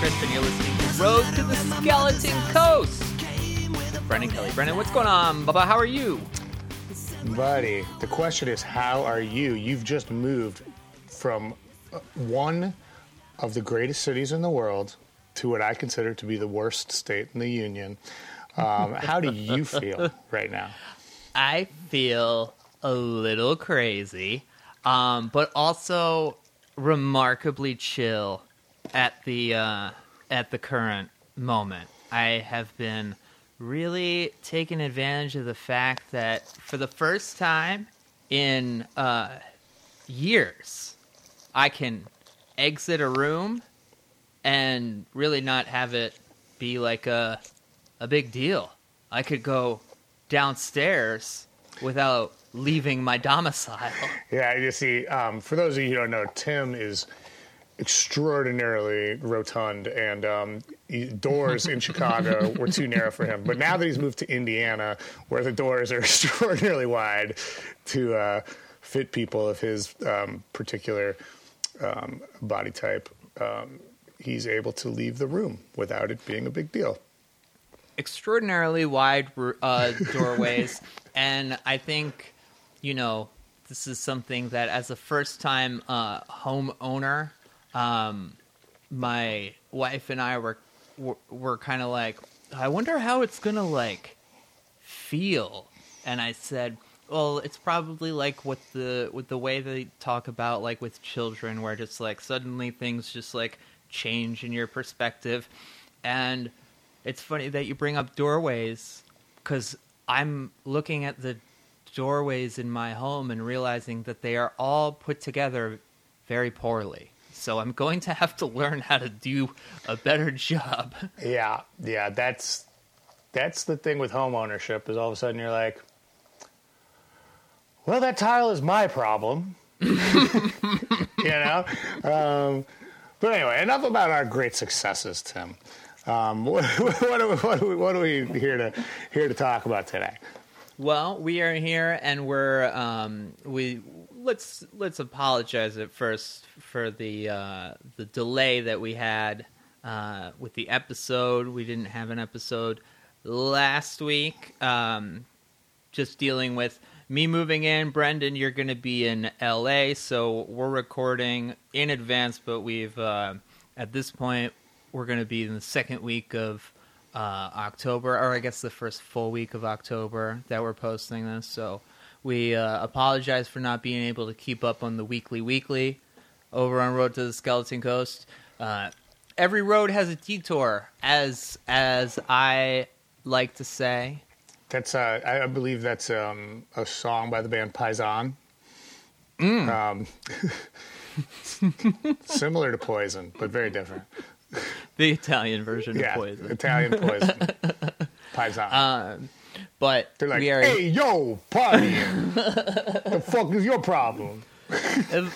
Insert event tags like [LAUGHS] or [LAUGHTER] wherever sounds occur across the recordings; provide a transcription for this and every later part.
Crisp, and you're listening to Road to the Skeleton Coast. Brendan Kelly. Brendan, what's going on? Baba, how are you? Buddy, the question is, how are you? You've just moved from uh, one of the greatest cities in the world to what I consider to be the worst state in the union. Um, how do you [LAUGHS] feel right now? I feel a little crazy, um, but also remarkably chill at the uh, at the current moment. I have been really taking advantage of the fact that for the first time in uh, years, I can exit a room and really not have it be like a a big deal. I could go downstairs without leaving my domicile. Yeah, you see, um, for those of you who don't know, Tim is extraordinarily rotund, and um, he- doors in Chicago [LAUGHS] were too narrow for him. But now that he's moved to Indiana, where the doors are [LAUGHS] extraordinarily wide to uh, fit people of his um, particular um, body type, um, he's able to leave the room without it being a big deal. extraordinarily wide uh, doorways, [LAUGHS] and I think you know this is something that as a first time uh, homeowner, um, my wife and I were were, were kind of like, I wonder how it's gonna like feel, and I said. Well, it's probably like with the with the way they talk about like with children, where just like suddenly things just like change in your perspective, and it's funny that you bring up doorways because I'm looking at the doorways in my home and realizing that they are all put together very poorly. So I'm going to have to learn how to do a better [LAUGHS] job. Yeah, yeah, that's that's the thing with home ownership is all of a sudden you're like, well, that tile is my problem, [LAUGHS] you know. Um, but anyway, enough about our great successes, Tim. Um, [LAUGHS] what, what, are we, what, are we, what are we here to here to talk about today? Well, we are here and we're um, we let's let's apologize at first for the uh, the delay that we had uh, with the episode. We didn't have an episode last week. Um, just dealing with me moving in. Brendan, you're going to be in LA, so we're recording in advance. But we've uh, at this point we're going to be in the second week of uh, October, or I guess the first full week of October that we're posting this. So we uh, apologize for not being able to keep up on the weekly weekly over on Road to the Skeleton Coast. Uh, every road has a detour, as as I like to say. That's uh, I believe that's um, a song by the band Paisan. Um, [LAUGHS] similar to Poison, but very different. The Italian version Yeah, of poison. Italian Poison. [LAUGHS] Paisan. Um, but They're like, we are hey, yo, party. the fuck is your problem? Can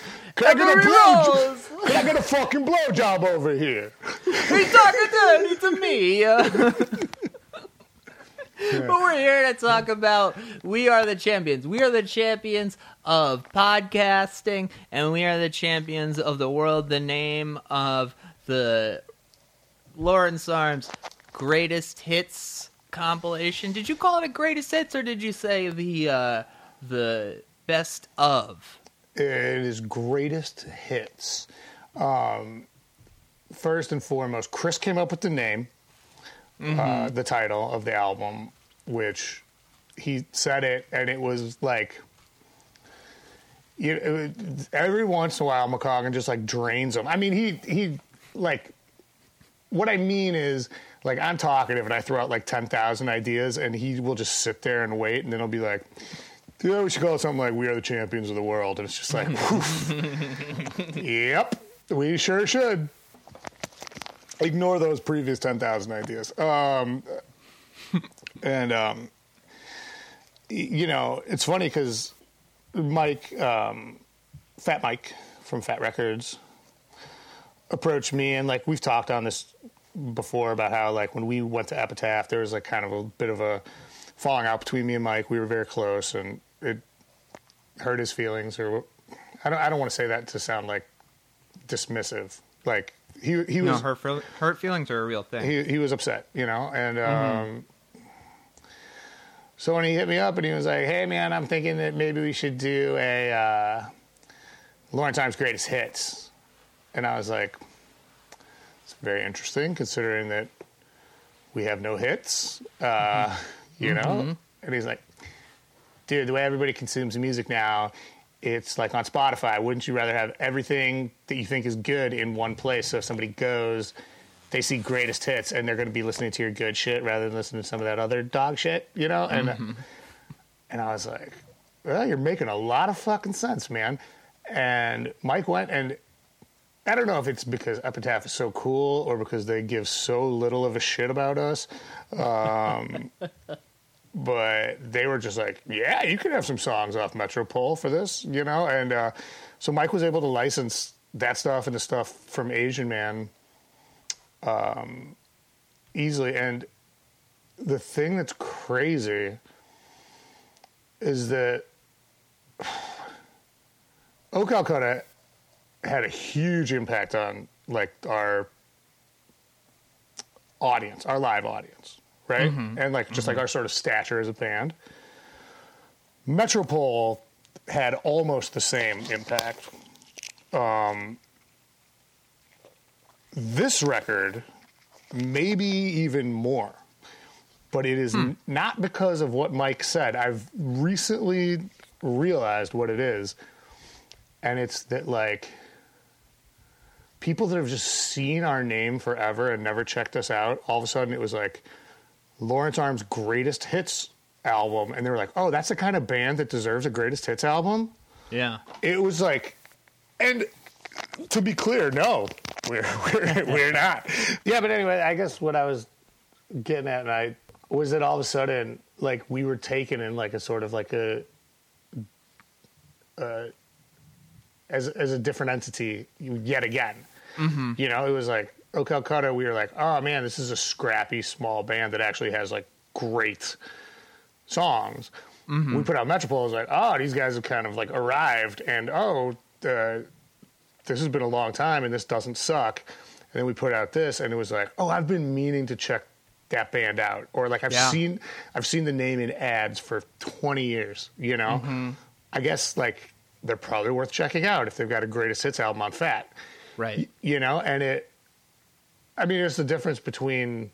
I get a blow? Can I get a fucking blowjob over here? He's talking dirty to me. But we're here to talk about we are the champions. We are the champions of podcasting, and we are the champions of the world. The name of the Lawrence Arms greatest hits compilation. Did you call it a greatest hits, or did you say the uh, the best of? It is greatest hits. Um, first and foremost, Chris came up with the name, uh, the title of the album, which he said it, and it was like. You, it, every once in a while, McCaughan just like drains him. I mean, he he like what I mean is like I'm talkative and I throw out like ten thousand ideas, and he will just sit there and wait, and then he'll be like, "Yeah, we should call it something like We Are the Champions of the World," and it's just like, [LAUGHS] "Yep, we sure should." Ignore those previous ten thousand ideas. Um, and um, you know, it's funny because Mike, um, Fat Mike from Fat Records, approached me and like we've talked on this before about how like when we went to Epitaph there was like kind of a bit of a falling out between me and Mike. We were very close and it hurt his feelings or I don't I don't want to say that to sound like dismissive. Like he he No, was hurt, hurt feelings are a real thing. he he was upset, you know, and um, so when he hit me up and he was like, "Hey, man, I'm thinking that maybe we should do a uh, Lawrence Arms Greatest Hits," and I was like, "It's very interesting, considering that we have no hits, uh, mm-hmm. you know." Mm-hmm. And he's like, "Dude, the way everybody consumes music now." It's like on Spotify. Wouldn't you rather have everything that you think is good in one place? So if somebody goes, they see greatest hits and they're going to be listening to your good shit rather than listening to some of that other dog shit, you know? And mm-hmm. uh, and I was like, well, you're making a lot of fucking sense, man. And Mike went and I don't know if it's because Epitaph is so cool or because they give so little of a shit about us. Um, [LAUGHS] but they were just like, yeah, you can have some songs off Metropole for this, you know? And uh, so Mike was able to license that stuff and the stuff from Asian Man um, easily. And the thing that's crazy is that [SIGHS] O Calcutta had a huge impact on like our audience, our live audience, right? Mm-hmm. And like just like mm-hmm. our sort of stature as a band. Metropole had almost the same impact. Um, this record, maybe even more, but it is n- not because of what Mike said. I've recently realized what it is, and it's that like people that have just seen our name forever and never checked us out, all of a sudden it was like Lawrence Arm's greatest hits album, and they were like, "Oh, that's the kind of band that deserves a greatest hits album." yeah. It was like, and to be clear, no, we're [LAUGHS] we're, we're not. Yeah, but anyway, I guess what I was getting at, and I was that all of a sudden, like we were taken in like a sort of like a, uh, as as a different entity yet again. Mm-hmm. You know, it was like O Calcutta. We were like, oh man, this is a scrappy small band that actually has like great songs. Mm-hmm. We put out Metropole. I was like, oh, these guys have kind of like arrived, and oh, uh, this has been a long time, and this doesn't suck. And then we put out this, and it was like, oh, I've been meaning to check that band out, or like I've Yeah. seen, I've seen the name in ads for twenty years. You know, mm-hmm. I guess like they're probably worth checking out if they've got a greatest hits album on Fat Right. you know and it i mean there's the difference between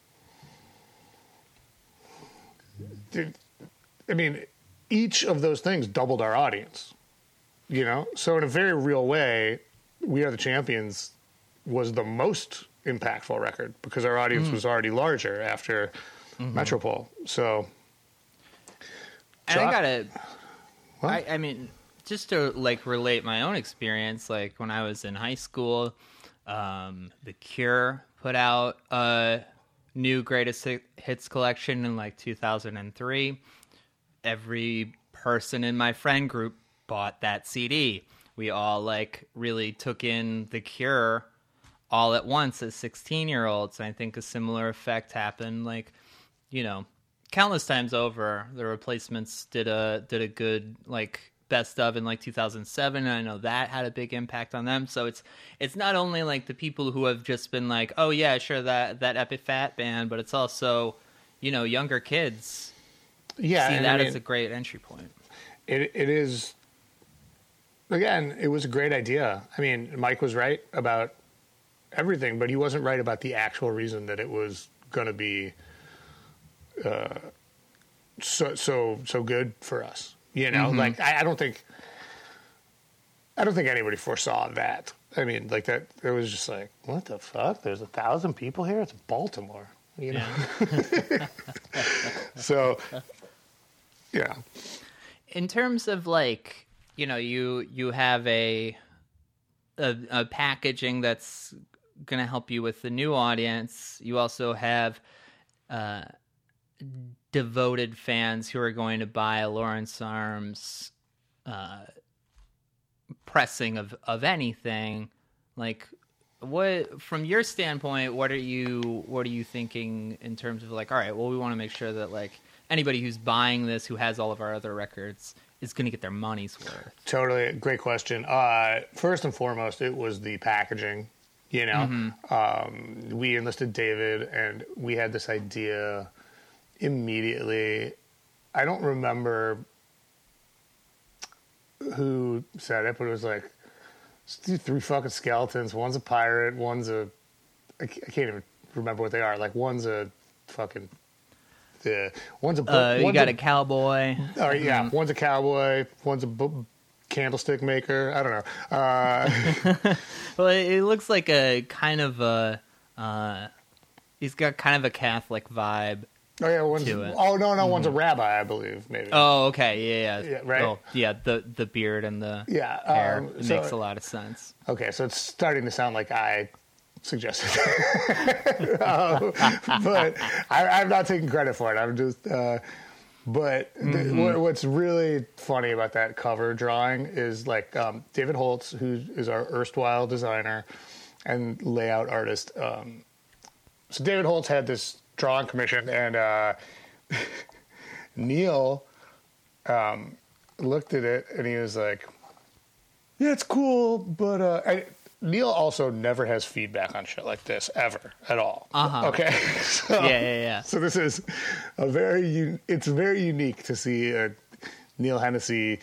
i mean each of those things doubled our audience you know so in a very real way we are the champions was the most impactful record because our audience mm. was already larger after mm-hmm. metropole so And I gotta, What? I, I mean, just to like relate my own experience, like when I was in high school, um, The Cure put out a new greatest hits collection in like 2003. Every person in my friend group bought that CD. We all like really took in The Cure all at once as 16 year olds. And I think a similar effect happened like, you know, countless times over. The replacements did a did a good like best of in like 2007 and I know that had a big impact on them. So it's it's not only like the people who have just been like, "Oh yeah, sure that that Epic Fat band," but it's also, you know, younger kids yeah see that I mean, as a great entry point. it it is again it was a great idea i mean mike was right about everything but he wasn't right about the actual reason that it was going to be uh, so so so good for us you know like I, I don't think i don't think anybody foresaw that. I mean like that it was just like what the fuck? There's a thousand people here? It's baltimore you know? [LAUGHS] So yeah. In terms of like you know you you have a a, a packaging that's going to help you with the new audience. You also have uh devoted fans who are going to buy a lawrence arms uh pressing of of anything like what from your standpoint what are you what are you thinking in terms of like all right well we want to make sure that like anybody who's buying this who has all of our other records is going to get their money's worth? Totally, great question. Uh, first and foremost, it was the packaging You know, um, we enlisted David, and we had this idea immediately. I don't remember who said it, but it was like, three fucking skeletons. One's a pirate. One's a I can't even remember what they are. Like one's a fucking the one's a Uh, you one's got a cowboy. Oh yeah, one's a cowboy, one's a bu- candlestick maker. I don't know. Uh, [LAUGHS] Well, it it looks like a kind of a. Uh, he's got kind of a Catholic vibe. Oh yeah, one's oh no no one's a rabbi, I believe maybe. Oh, okay, yeah, yeah, Yeah, right. Oh, yeah, the the beard and the Yeah, hair. um, it so- makes a lot of sense. Okay, so it's starting to sound like I suggested, [LAUGHS] Um, but I, I'm not taking credit for it. I'm just. Uh, but the, what, what's really funny about that cover drawing is like um, David Holtz, who is our erstwhile designer and layout artist. Um, so David Holtz had this drawing commission, and uh, [LAUGHS] Neil um, looked at it and he was like, "Yeah, it's cool, but uh, I, Neil also never has feedback on shit like this ever at all." Uh-huh. Okay, [LAUGHS] so, Yeah, yeah, yeah. So this is a very un- it's very unique to see a Neil Hennessy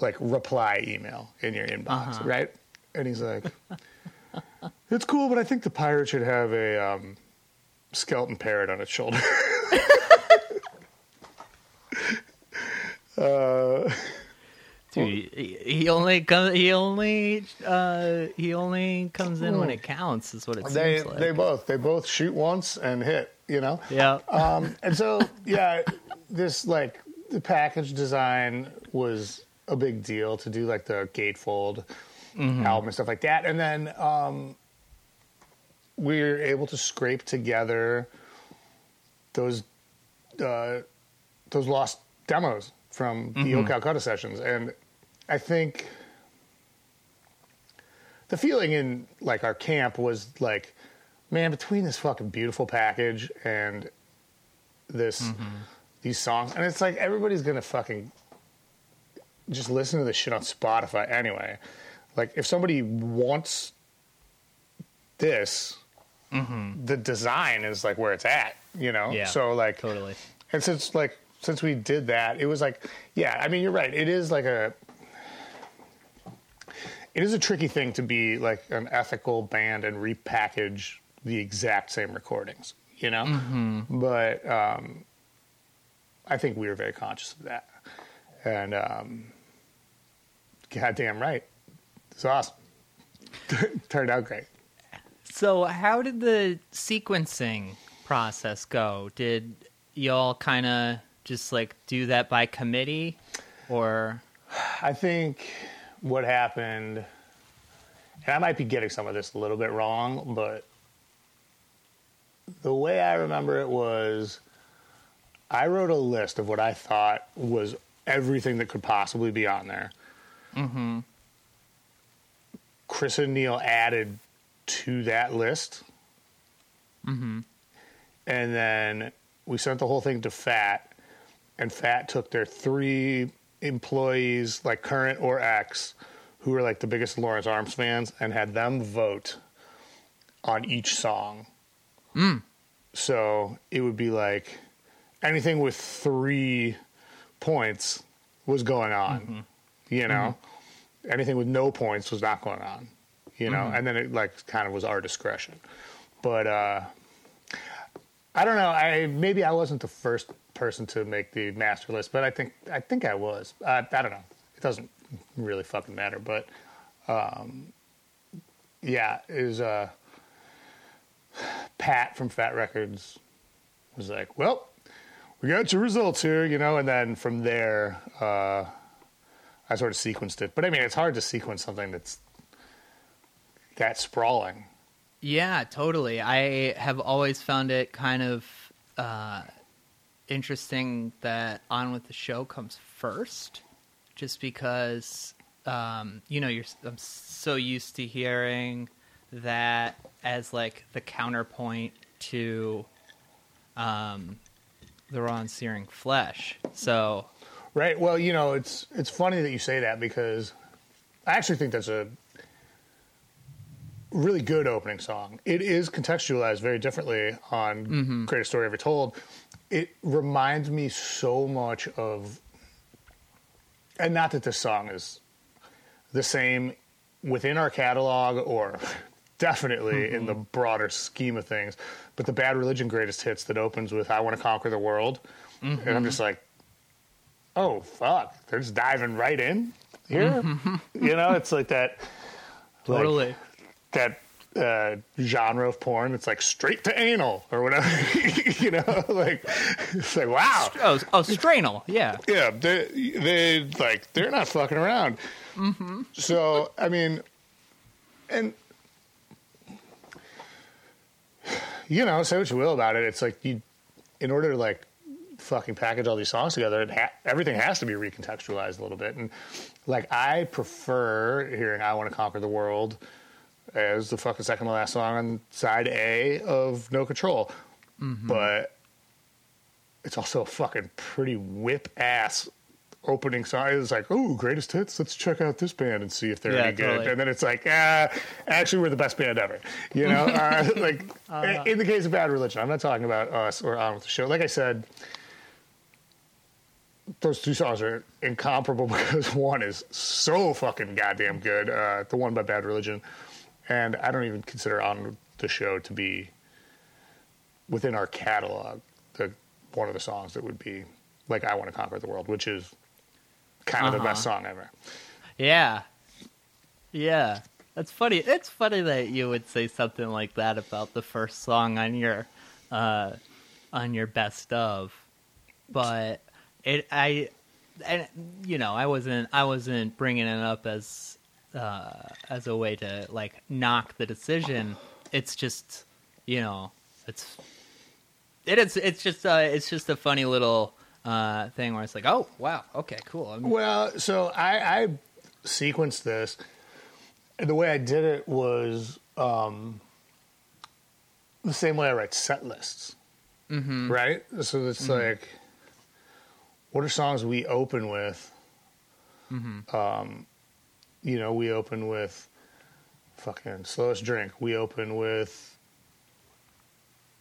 like reply email in your inbox, Uh-huh. right? And he's like, [LAUGHS] "It's cool, but I think the pirate should have a um, skeleton parrot on its shoulder." uh, [LAUGHS] Dude, he, he only comes. He only. Uh, he only comes in when it counts. Is what it they seems like. they both they both shoot once and hit, you know. yeah. Um, and so yeah, this like the package design was a big deal to do like the gatefold album and stuff like that, and then um, we were able to scrape together those uh, those lost demos from the O Calcutta sessions, and I think the feeling in like our camp was like, man, between this fucking beautiful package and this these songs, and it's like everybody's gonna fucking just listen to this shit on Spotify anyway. Like if somebody wants this, the design is like where it's at, you know. Yeah, So like totally. and since like since we did that, it was like, yeah, I mean, you're right. It is like a, it is a tricky thing to be like an ethical band and repackage the exact same recordings, you know. But um, I think we were very conscious of that, and um, goddamn right, it's awesome. [LAUGHS] Turned out great. So, how did the sequencing process go? Did y'all kind of just like do that by committee, or I think what happened, and I might be getting some of this a little bit wrong, but the way I remember it was I wrote a list of what I thought was everything that could possibly be on there. Mm-hmm. Chris and Neil added to that list. Mm-hmm. And then we sent the whole thing to Fat, and Fat took their three employees, like current or ex, who were like the biggest Lawrence Arms fans, and had them vote on each song. Mm. So it would be like anything with three points was going on, mm-hmm. you know. Mm-hmm. Anything with no points was not going on, you know. And then it like kind of was our discretion, but uh, I don't know. I maybe I wasn't the first person to make the master list, but I think I think I was. Uh, I don't know. It doesn't really fucking matter, but um, yeah, is. Uh, Pat from Fat Records was like, "Well, we got your results here," you know, and then from there, uh, I sort of sequenced it. But I mean, it's hard to sequence something that's that sprawling. Yeah, totally. I have always found it kind of uh, interesting that On with the Show comes first, just because um, you know you're. I'm so used to hearing that as like the counterpoint to um, the raw and searing flesh. So Right. Well, you know, it's it's funny that you say that because I actually think that's a really good opening song. It is contextualized very differently on mm-hmm. Greatest Story Ever Told. It reminds me so much of, and not that this song is the same within our catalog or [LAUGHS] definitely in the mm-hmm. broader scheme of things, but the Bad Religion Greatest Hits that opens with I Want to Conquer the World. And I'm just mm-hmm. like, oh, fuck. They're just diving right in here. You know, it's like that. like, Totally. That uh, genre of porn that's like straight to anal or whatever. [LAUGHS] you know, [LAUGHS] like it's like wow, Oh, oh. Yeah. yeah, they they like they're not fucking around. So I mean, and you know, say what you will about it. It's like you, in order to like fucking package all these songs together, it ha- everything has to be recontextualized a little bit. And like I prefer hearing "I Want to Conquer the World" as the fucking second to last song on side A of No Control, but it's also a fucking pretty whip ass opening song. It's like, oh, greatest hits. Let's check out this band and see if they're Yeah, any good. And then it's like, ah, actually, we're the best band ever. You know, [LAUGHS] uh, like in the case of Bad Religion, I'm not talking about us or on with the show. Like I said, those two songs are incomparable [LAUGHS] because one is so fucking goddamn good. Uh, the one by Bad Religion, and I don't even consider on the show to be within our catalog the one of the songs that would be like I Want to Conquer the World, which is kind of the Uh-huh. best song ever. Yeah. Yeah. That's funny. It's funny that you would say something like that about the first song on your uh on your best of. But it I and you know, I wasn't I wasn't bringing it up as uh as a way to like knock the decision. It's just, you know, it's it is it's just uh it's just a funny little uh thing where it's like, "Oh, wow. Okay, cool." I'm, Well, so I, I sequenced this. And the way I did it was um, the same way I write set lists. Mm-hmm. Right? So it's like, what are songs we open with? Um, you know, we open with fucking Slowest Drink. We open with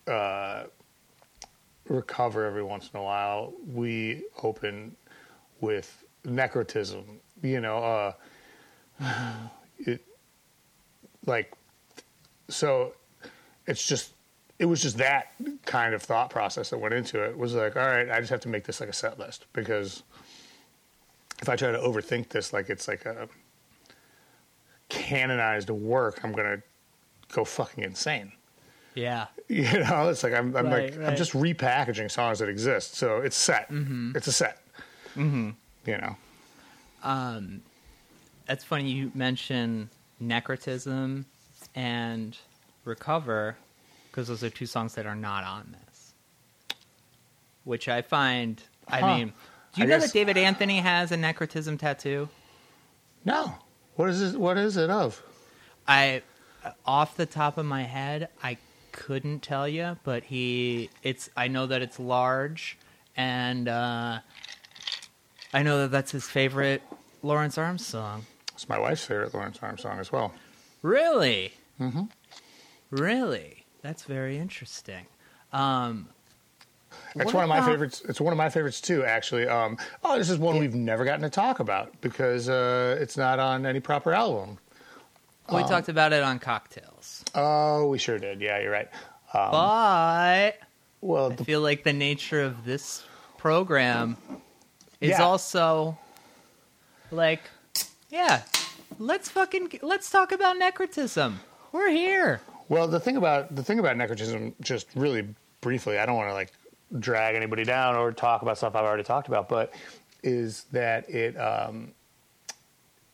uh, Recover every once in a while. We open with necrotism. You know, uh, [SIGHS] it like so. It's just it was just that kind of thought process that went into it. it. Was like, all right, I just have to make this like a set list because if I try to overthink this, like it's like a canonized work, I'm gonna go fucking insane. yeah. [LAUGHS] You know, it's like I'm, I'm Right, like I'm just repackaging songs that exist. So it's set. Mm-hmm. It's a set. Mm-hmm. You know. Um, it's funny you mention necrotism and recover because those are two songs that are not on this, which I find. I mean, do you I know guess- that David Anthony has a necrotism tattoo? No. What is it? What is it of? I, off the top of my head, I couldn't tell you, but he, it's. I know that it's large, and uh, I know that that's his favorite Lawrence Arms song. It's my wife's favorite Lawrence Arms song as well. Really? Mm-hmm. Really? That's very interesting. Um, It's What one of my about- favorites. It's one of my favorites too, actually. Um, oh, this is one we've never gotten to talk about because uh, it's not on any proper album. we talked about it on cocktails, Oh, we sure did. Yeah, you're right. Um, but well, I the, feel like the nature of this program is Yeah. also like, yeah, let's fucking let's talk about necrotism. We're here. well, the thing about the thing about necrotism, just really briefly, I don't want to like drag anybody down or talk about stuff I've already talked about, but is that it um,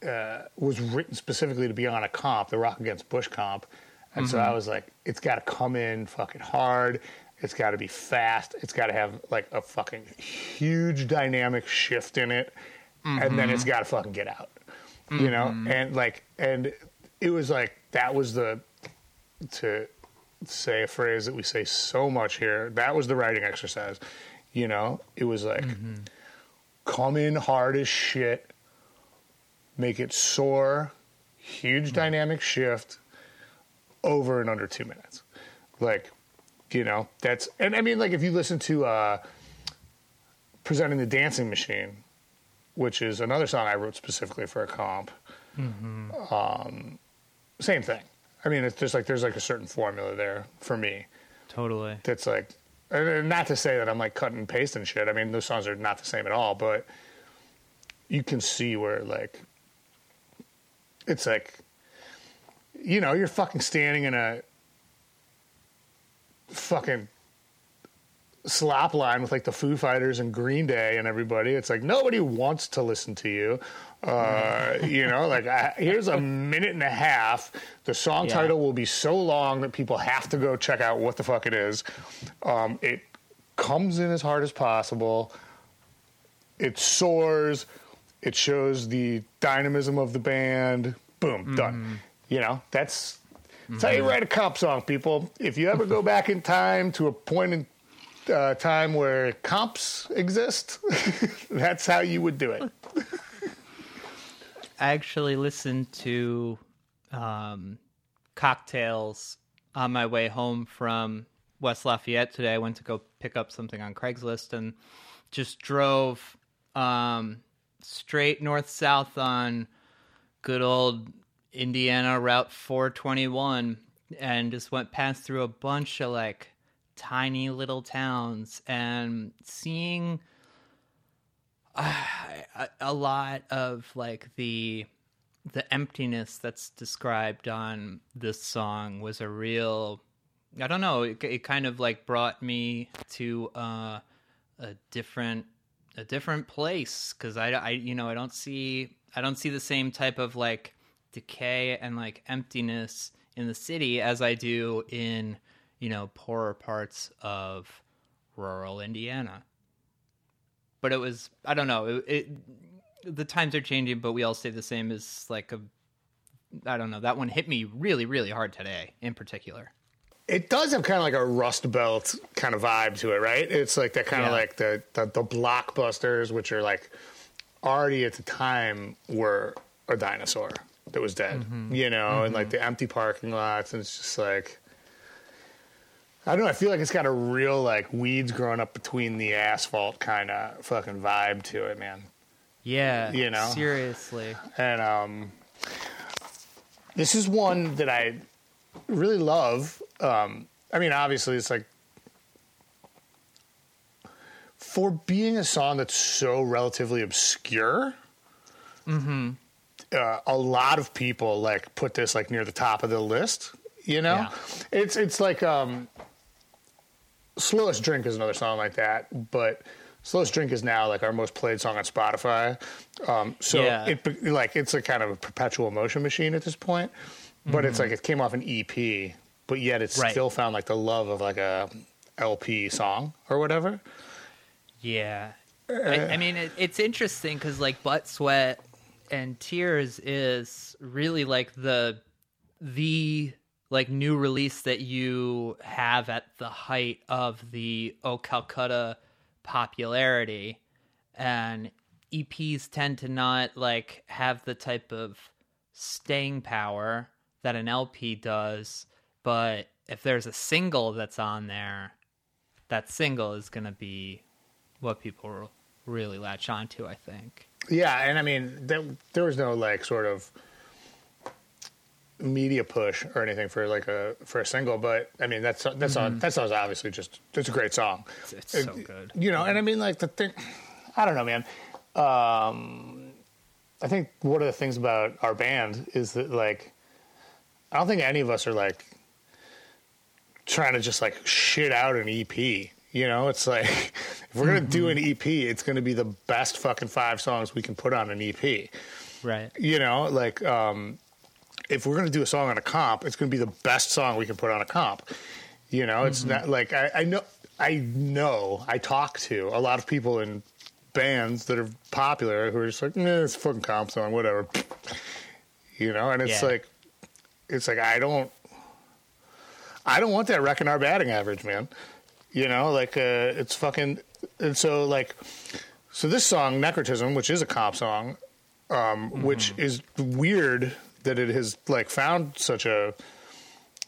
uh, was written specifically to be on a comp, the Rock Against Bush comp, and so I was like, it's got to come in fucking hard. It's got to be fast. It's got to have like a fucking huge dynamic shift in it, and then it's got to fucking get out. You know, and like, and it was like that was the to say a phrase that we say so much here. That was the writing exercise. You know, it was like come in hard as shit, make it soar, huge dynamic shift, over and under two minutes. Like, you know, that's and I mean, like if you listen to uh, presenting the dancing machine, which is another song I wrote specifically for a comp. Um, same thing. I mean, it's just like there's like a certain formula there for me Totally. that's like and not to say that I'm like cutting and pasting shit. I mean, those songs are not the same at all, but you can see where like it's like you know, you're fucking standing in a fucking slop line with like the Foo Fighters and Green Day and everybody. It's like nobody wants to listen to you. Uh, you know, like I, here's a minute and a half. The song Yeah. title will be so long that people have to go check out what the fuck it is. Um, it comes in as hard as possible. It soars. It shows the dynamism of the band. Boom, done. You know, that's that's how you write a comp song, people. If you ever go [LAUGHS] back in time to a point in uh, time where comps exist, [LAUGHS] that's how you would do it. [LAUGHS] I actually listened to um, Cocktails on my way home from West Lafayette today. I went to go pick up something on Craigslist and just drove um, straight north south on good old Indiana Route 421 and just went past through a bunch of like tiny little towns and seeing [SIGHS] a, lot of like the the emptiness that's described on this song was a real i don't know it, it kind of like brought me to uh, a different a different place because I, I you know i don't see i don't see the same type of like decay and like emptiness in the city as i do in you know poorer parts of rural indiana but it was I don't know it, it the times are changing but we all stay the same as like a I don't know that one hit me really really hard today in particular It does have kind of like a Rust Belt kind of vibe to it, right? It's like that kind of like the, the the blockbusters, which are like already at the time were a dinosaur that was dead, mm-hmm. you know, and like mm-hmm. the empty parking lots, and it's just like. I don't know. I feel like it's got a real like weeds growing up between the asphalt kind of fucking vibe to it, man. yeah You know? seriously And um, this is one that I really love. Um, I mean, obviously, it's like for being a song that's so relatively obscure. Uh, a lot of people like put this like near the top of the list. You know, Yeah. it's it's like um, "Slowest Drink" is another song like that, but "Slowest Drink" is now like our most played song on Spotify. Um, so Yeah. it like it's a kind of a perpetual motion machine at this point. But it's like it came off an EP, but yet it's Right. still found like the love of like a LP song or whatever. yeah I, I mean it, it's interesting because like butt sweat and tears is really like the the like new release that you have at the height of the Oh Calcutta popularity and EPs tend to not like have the type of staying power that an LP does but if there's a single that's on there that single is going to be what people really latch onto I think. Yeah, and I mean there, there was no like sort of media push or anything for like a for a single, but I mean that's that's on that song's obviously just it's a great song. It's- it's so good. You know, and I mean like the thing I don't know, man. Um I think one of the things about our band is that like I don't think any of us are like trying to just like shit out an EP. You know, it's like [LAUGHS] if we're gonna do an EP, it's gonna be the best fucking five songs we can put on an EP. right You know, like um, if we're gonna do a song on a comp, it's gonna be the best song we can put on a comp. You know, it's not like I, I know I know I talk to a lot of people in bands that are popular who are just like, nah, it's a fucking comp song, whatever. You know, and it's Yeah. like it's like I don't I don't want that wrecking our batting average, man. You know, like uh, it's fucking and so like so this song Necrotism, which is a comp song, um, which is weird that it has like found such a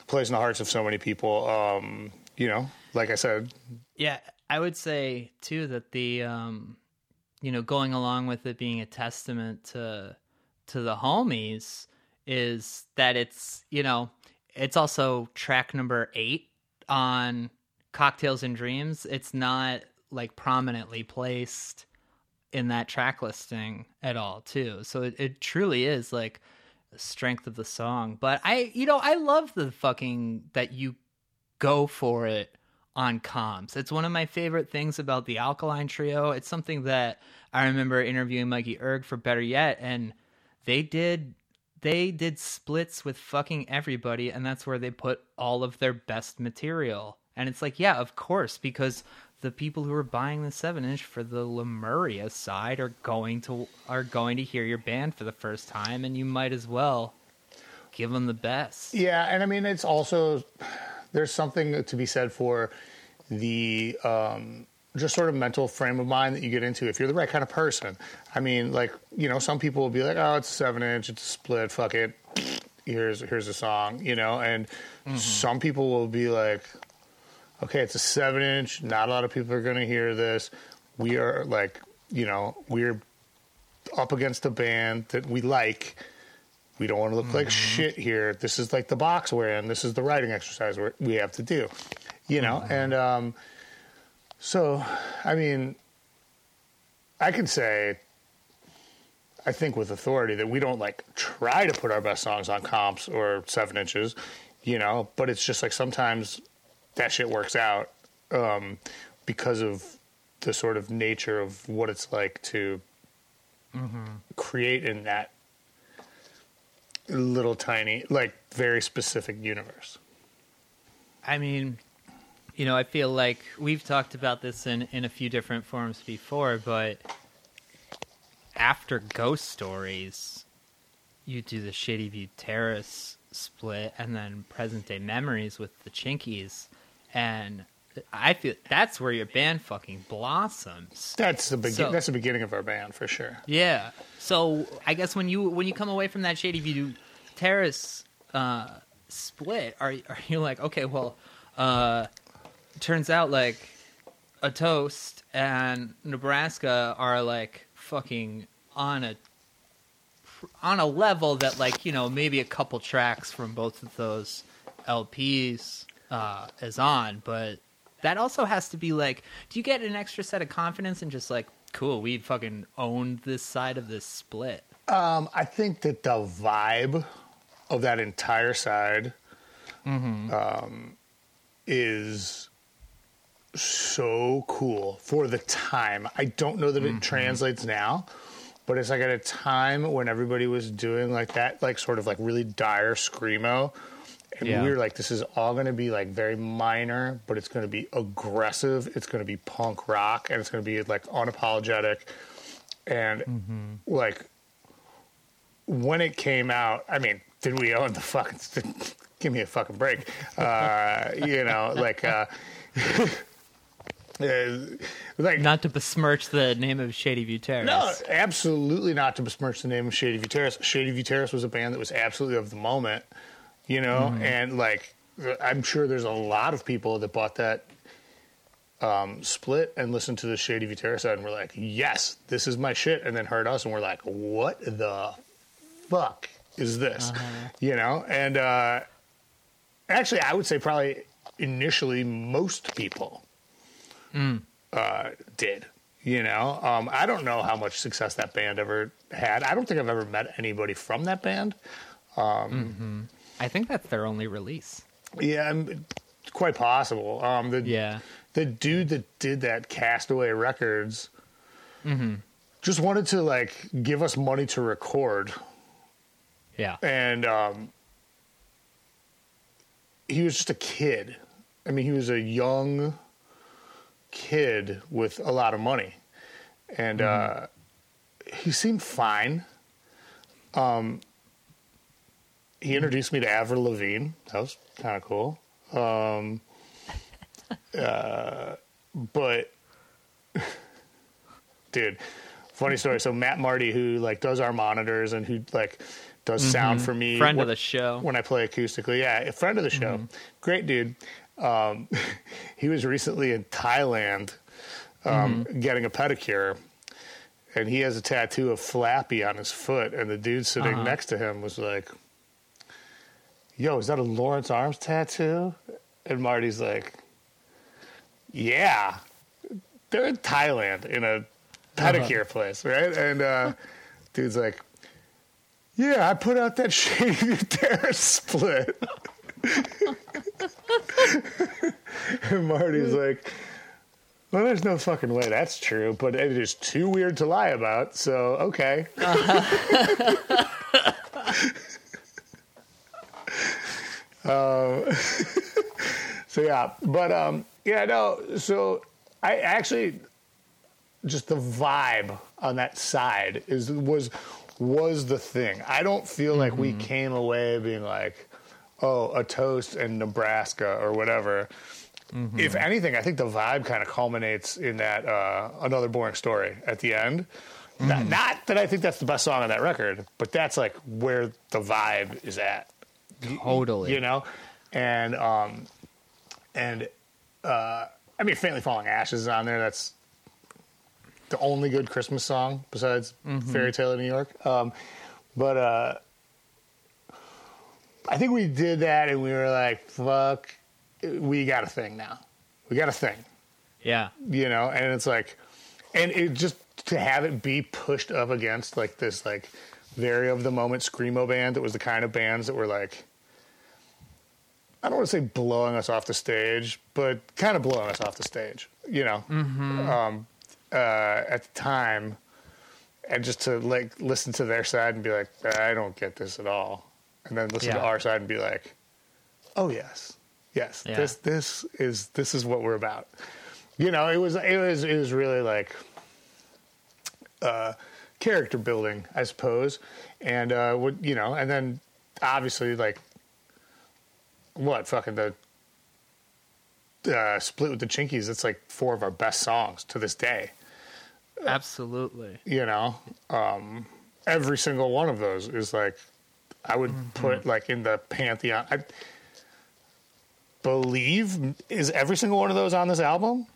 place in the hearts of so many people. Um, you know, like I said, Yeah, I would say too that the um you know, going along with it being a testament to to the homies is that it's, you know, it's also track number 8 on Cocktails and Dreams. It's not like prominently placed in that track listing at all too. So it, it truly is like strength of the song. But I you know, I love the fucking that you go for it on comps. It's one of my favorite things about the Alkaline Trio. It's something that I remember interviewing Mikey Erg for Better Yet, and they did they did splits with fucking everybody, and that's where they put all of their best material. And it's like, yeah, of course, because the people who are buying the seven inch for the Lemuria side are going to are going to hear your band for the first time, and you might as well give them the best. Yeah, and I mean it's also there's something to be said for the um, just sort of mental frame of mind that you get into if you're the right kind of person. I mean, like you know, some people will be like, "Oh, it's a seven inch, it's a split, fuck it, here's here's a song," you know, and some people will be like, "Okay, it's a seven inch, not a lot of people are going to hear this. We are like, you know, we're up against a band that we like." we don't want to look like shit here. This is like the box we're in. This is the writing exercise we we have to do, you know. And um, so, I mean, I can say, I think with authority that we don't like try to put our best songs on comps or seven inches, you know. But it's just like sometimes that shit works out um, because of the sort of nature of what it's like to create in that little tiny, like very specific universe. I mean, you know, I feel like we've talked about this in, in a few different forms before, but after Ghost Stories, you do the Shady View Terrace split and then Present Day Memories with the Chinkees. And I feel that's where your band fucking blossoms. That's the begin. So- that's the beginning of our band for sure. Yeah. So I guess when you when you come away from that Shady View Terrace uh, split, are are you like okay? Well, uh, turns out like a toast and Nebraska are like fucking on a on a level that like you know maybe a couple tracks from both of those LPs uh, is on, but that also has to be like, do you get an extra set of confidence and just like, cool, we fucking owned this side of this split? Um, I think that the vibe of that entire side um, is so cool for the time. I don't know that it translates now, but it's like at a time when everybody was doing like that, like sort of like really dire screamo. And Yeah. we were like, this is all going to be like very minor, but it's going to be aggressive. It's going to be punk rock, and it's going to be like unapologetic. And like when it came out, I mean, did we own the fucking? [LAUGHS] Give me a fucking break. Uh, you know, like, uh, [LAUGHS] uh, like Not to besmirch the name of Shady View Terrace. no, absolutely not to besmirch the name of Shady View Terrace. Shady View Terrace was a band that was absolutely of the moment, you know, and like I'm sure there's a lot of people that bought that um, split and listened to the Shady side and were like, "Yes, this is my shit," and then heard us and we're like, "What the fuck is this?" You know, and uh, actually, I would say probably initially most people uh, did. You know, um, I don't know how much success that band ever had. I don't think I've ever met anybody from that band. I think that's their only release. Yeah, I'm, quite possible. Um, the Yeah. the dude that did that Castaway Records just wanted to like give us money to record, Yeah. and um, he was just a kid. I mean, he was a young kid with a lot of money, and uh, he seemed fine. Um, he introduced me to Avril Lavigne. That was kind of cool. Um, [LAUGHS] uh, but, [LAUGHS] dude, funny story. So Matt Marty, who like does our monitors and who like does sound for me. Mm-hmm. Friend when- of the show. when I play acoustically. Yeah, a friend of the show. Great dude. Um, [LAUGHS] he was recently in Thailand um, getting a pedicure, and he has a tattoo of Flappy on his foot. And the dude sitting next to him was like, Yo, is that a Lawrence Arms tattoo? And Marty's like, Yeah. They're in Thailand in a pedicure place, right? And uh, dude's like, yeah, I put out that [LAUGHS] Shady Terrace split. [LAUGHS] and Marty's like, well, there's no fucking way that's true, but it is too weird to lie about, so okay. [LAUGHS] Um, [LAUGHS] so yeah, but um, yeah, no. So I actually just the vibe on that side is was was the thing. I don't feel like we came away being like, oh, a toast in Nebraska or whatever. If anything, I think the vibe kind of culminates in that uh, another boring story at the end. Not, not that I think that's the best song on that record, but that's like where the vibe is at Totally. you know? And um and uh i mean faintly falling ashes on there. That's the only good christmas song besides fairy tale of new york. Um but uh i think we did that and we were like fuck we got a thing now. We got a thing. Yeah. you know? And it's like and it just to have it be pushed up against like this like very of the moment screamo band that was the kind of bands that were like i don't want to say blowing us off the stage but kind of blowing us off the stage you know? Um, uh, at the time and just to like listen to their side and be like i don't get this at all. And then listen to our side and be like oh yes. Yes Yeah. this this is this is what we're about. You know it was it was it was really like uh character building i suppose. And uh what you know and then obviously like what fucking the uh split with the Chinkees it's like four of our best songs to this day. Absolutely. you know um every single one of those is like i would put like in the pantheon. I believe is every single one of those on this album?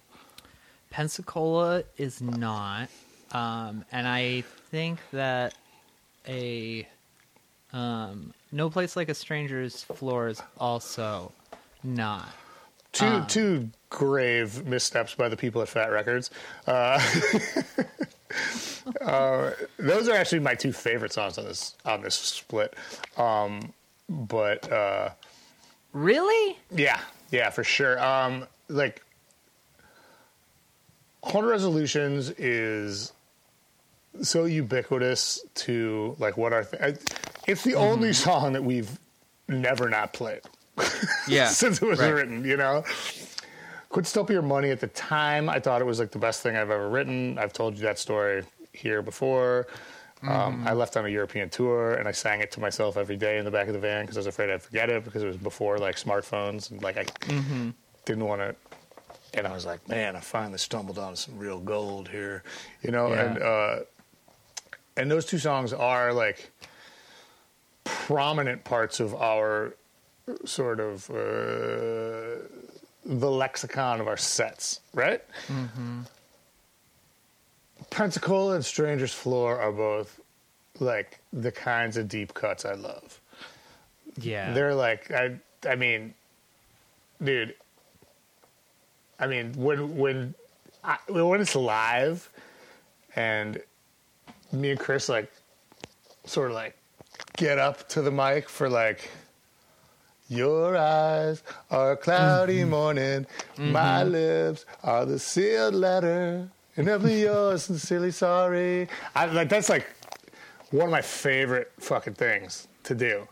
Pensacola is not, um, and I think that a um, no place like a stranger's floor is also not. two two grave missteps by the people at Fat Wreck Chords. Uh, [LAUGHS] uh, those are actually my two favorite songs on this on this split. Um, but uh, Really? yeah, yeah, for sure. Um, like, Haunted Resolutions is so ubiquitous to like what our. Th- I, it's the only song that we've never not played. [LAUGHS] Yeah. since it was right. written, you know. Quincentuple Your Money at the time, I thought it was like the best thing I've ever written. I've told you that story here before. Um, I left on a European tour and I sang it to myself every day in the back of the van because I was afraid I'd forget it because it was before like smartphones and like I didn't want to. And I was like, man, I finally stumbled onto some real gold here, you know. Yeah. And uh, and those two songs are like prominent parts of our sort of uh, the lexicon of our sets, right? Pensacola and Stranger's Floor are both like the kinds of deep cuts I love. Yeah. They're like I I mean, dude. I mean when when I, when it's live, and me and Chris like sort of like get up to the mic for like. Your eyes are a cloudy mm-hmm. morning. Mm-hmm. My lips are the sealed letter. And I'll yours sincerely sorry. I, like that's like one of my favorite fucking things to do.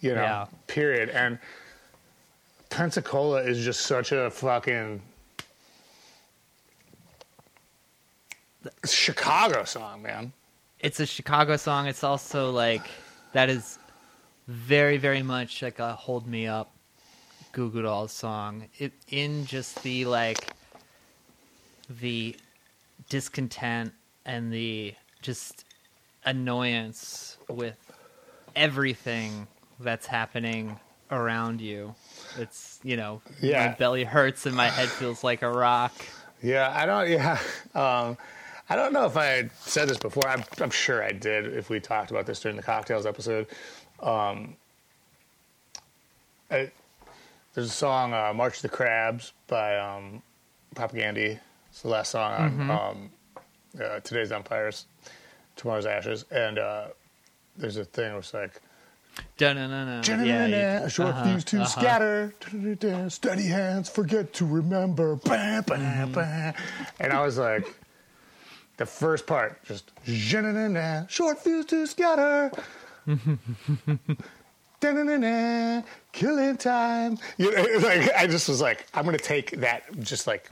You know, Yeah. period. And Pensacola is just such a fucking Chicago song, man. it's a Chicago song. It's also like that is very, very much like a "Hold Me Up" Goo Goo Dolls song. It in just the like the discontent and the just annoyance with everything that's happening around you. It's you know, Yeah. my belly hurts and my head feels like a rock. Yeah, I don't. Yeah, [LAUGHS] um, I don't know if I said this before. I'm, I'm sure I did. If we talked about this during the cocktails episode, um, I, there's a song uh, "March of the Crabs" by um, Propagandhi. It's the last song on um, uh, Today's Empires, Tomorrow's Ashes, and uh, there's a thing where it's like. Dun-dun-dun-dun. Yeah, you- a short uh-huh, fuse to uh-huh. scatter. Steady hands, forget to remember. Bah, bah, Mm-hmm. bah. And I was like, the first part, just "Zha-na-na-na, short fuse to scatter. [LAUGHS] Killing time. You know, like I just was like, I'm gonna take that. Just like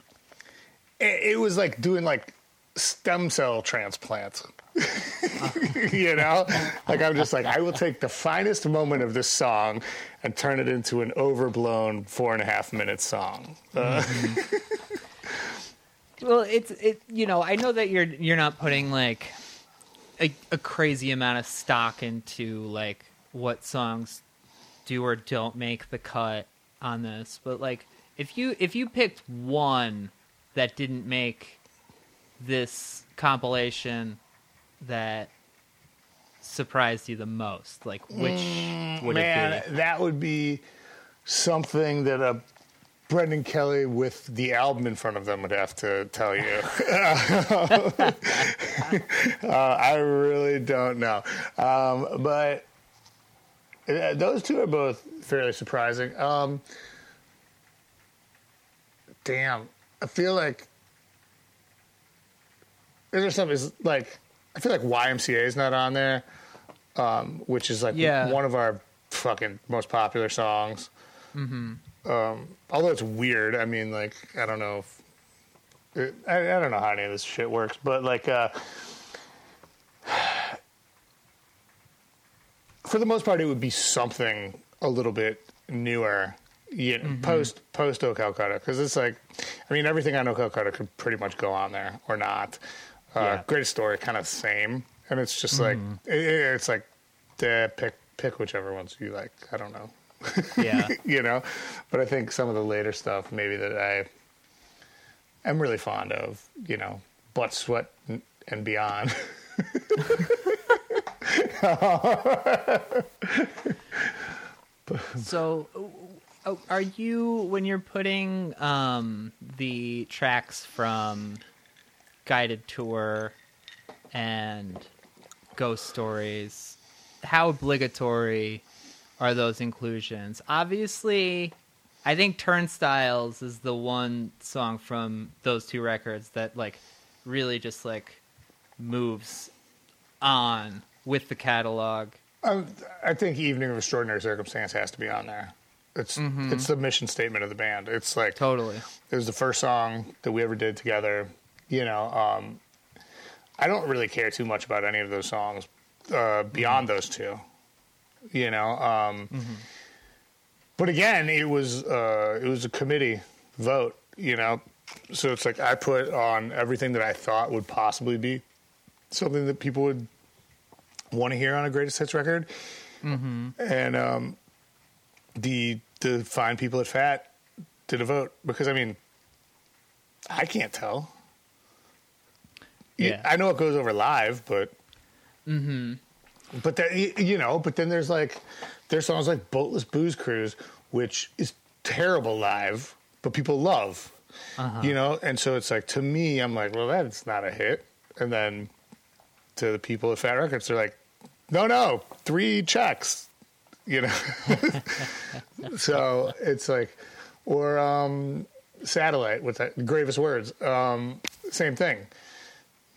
it, it was like doing like stem cell transplants. [LAUGHS] you know, like I'm just like I will take the finest moment of this song and turn it into an overblown four and a half minute song. Uh, [LAUGHS] Well, it's it. You know, I know that you're you're not putting like a, a crazy amount of stock into like what songs do or don't make the cut on this, but like if you if you picked one that didn't make this compilation that surprised you the most, like which mm, would Man, it be? that would be something that a Brendan Kelly with the album in front of them would have to tell you. [LAUGHS] uh, I really don't know. Um, but uh, those two are both fairly surprising. Um, damn, I feel like there's something is like I feel like YMCA is not on there, um, which is like Yeah. one of our fucking most popular songs. Mm-hmm. Um, although it's weird, I mean, like I don't know if it, I, I don't know how any of this shit works, but like uh, for the most part, it would be something a little bit newer. You know, post post O Calcutta because it's like, I mean, everything on O Calcutta could pretty much go on there or not. Uh, Yeah. Greatest story, kind of same, and it's just like it, it's like, eh, pick pick whichever ones you like. I don't know, Yeah. [LAUGHS] you know, but I think some of the later stuff maybe that I am really fond of, you know, butt sweat and- beyond. [LAUGHS] So, uh, are you when you're putting um, the tracks from Guided Tour and Ghost Stories? How obligatory are those inclusions? Obviously, I think Turnstiles is the one song from those two records that like really just like moves on with the catalog. Um, I think "Evening of Extraordinary Circumstance" has to be on there. It's it's the mission statement of the band. It's like Totally. it was the first song that we ever did together. You know, um, I don't really care too much about any of those songs uh, beyond those two. You know, um, but again, it was uh, it was a committee vote. You know, so it's like I put on everything that I thought would possibly be something that people would want to hear on a greatest hits record, and um, the the fine people at Fat did a vote because I mean, I can't tell. Yeah. I know it goes over live, but but that you know, but then there's like there's songs like Boatless Booze Cruise, which is terrible live, but people love. You know, and so it's like to me, I'm like, well, that's not a hit, and then to the people at Fat Wreck Chords, they're like, no, no, three checks, you know. [LAUGHS] so it's like, or um, Satellite with that gravest words, um, same thing.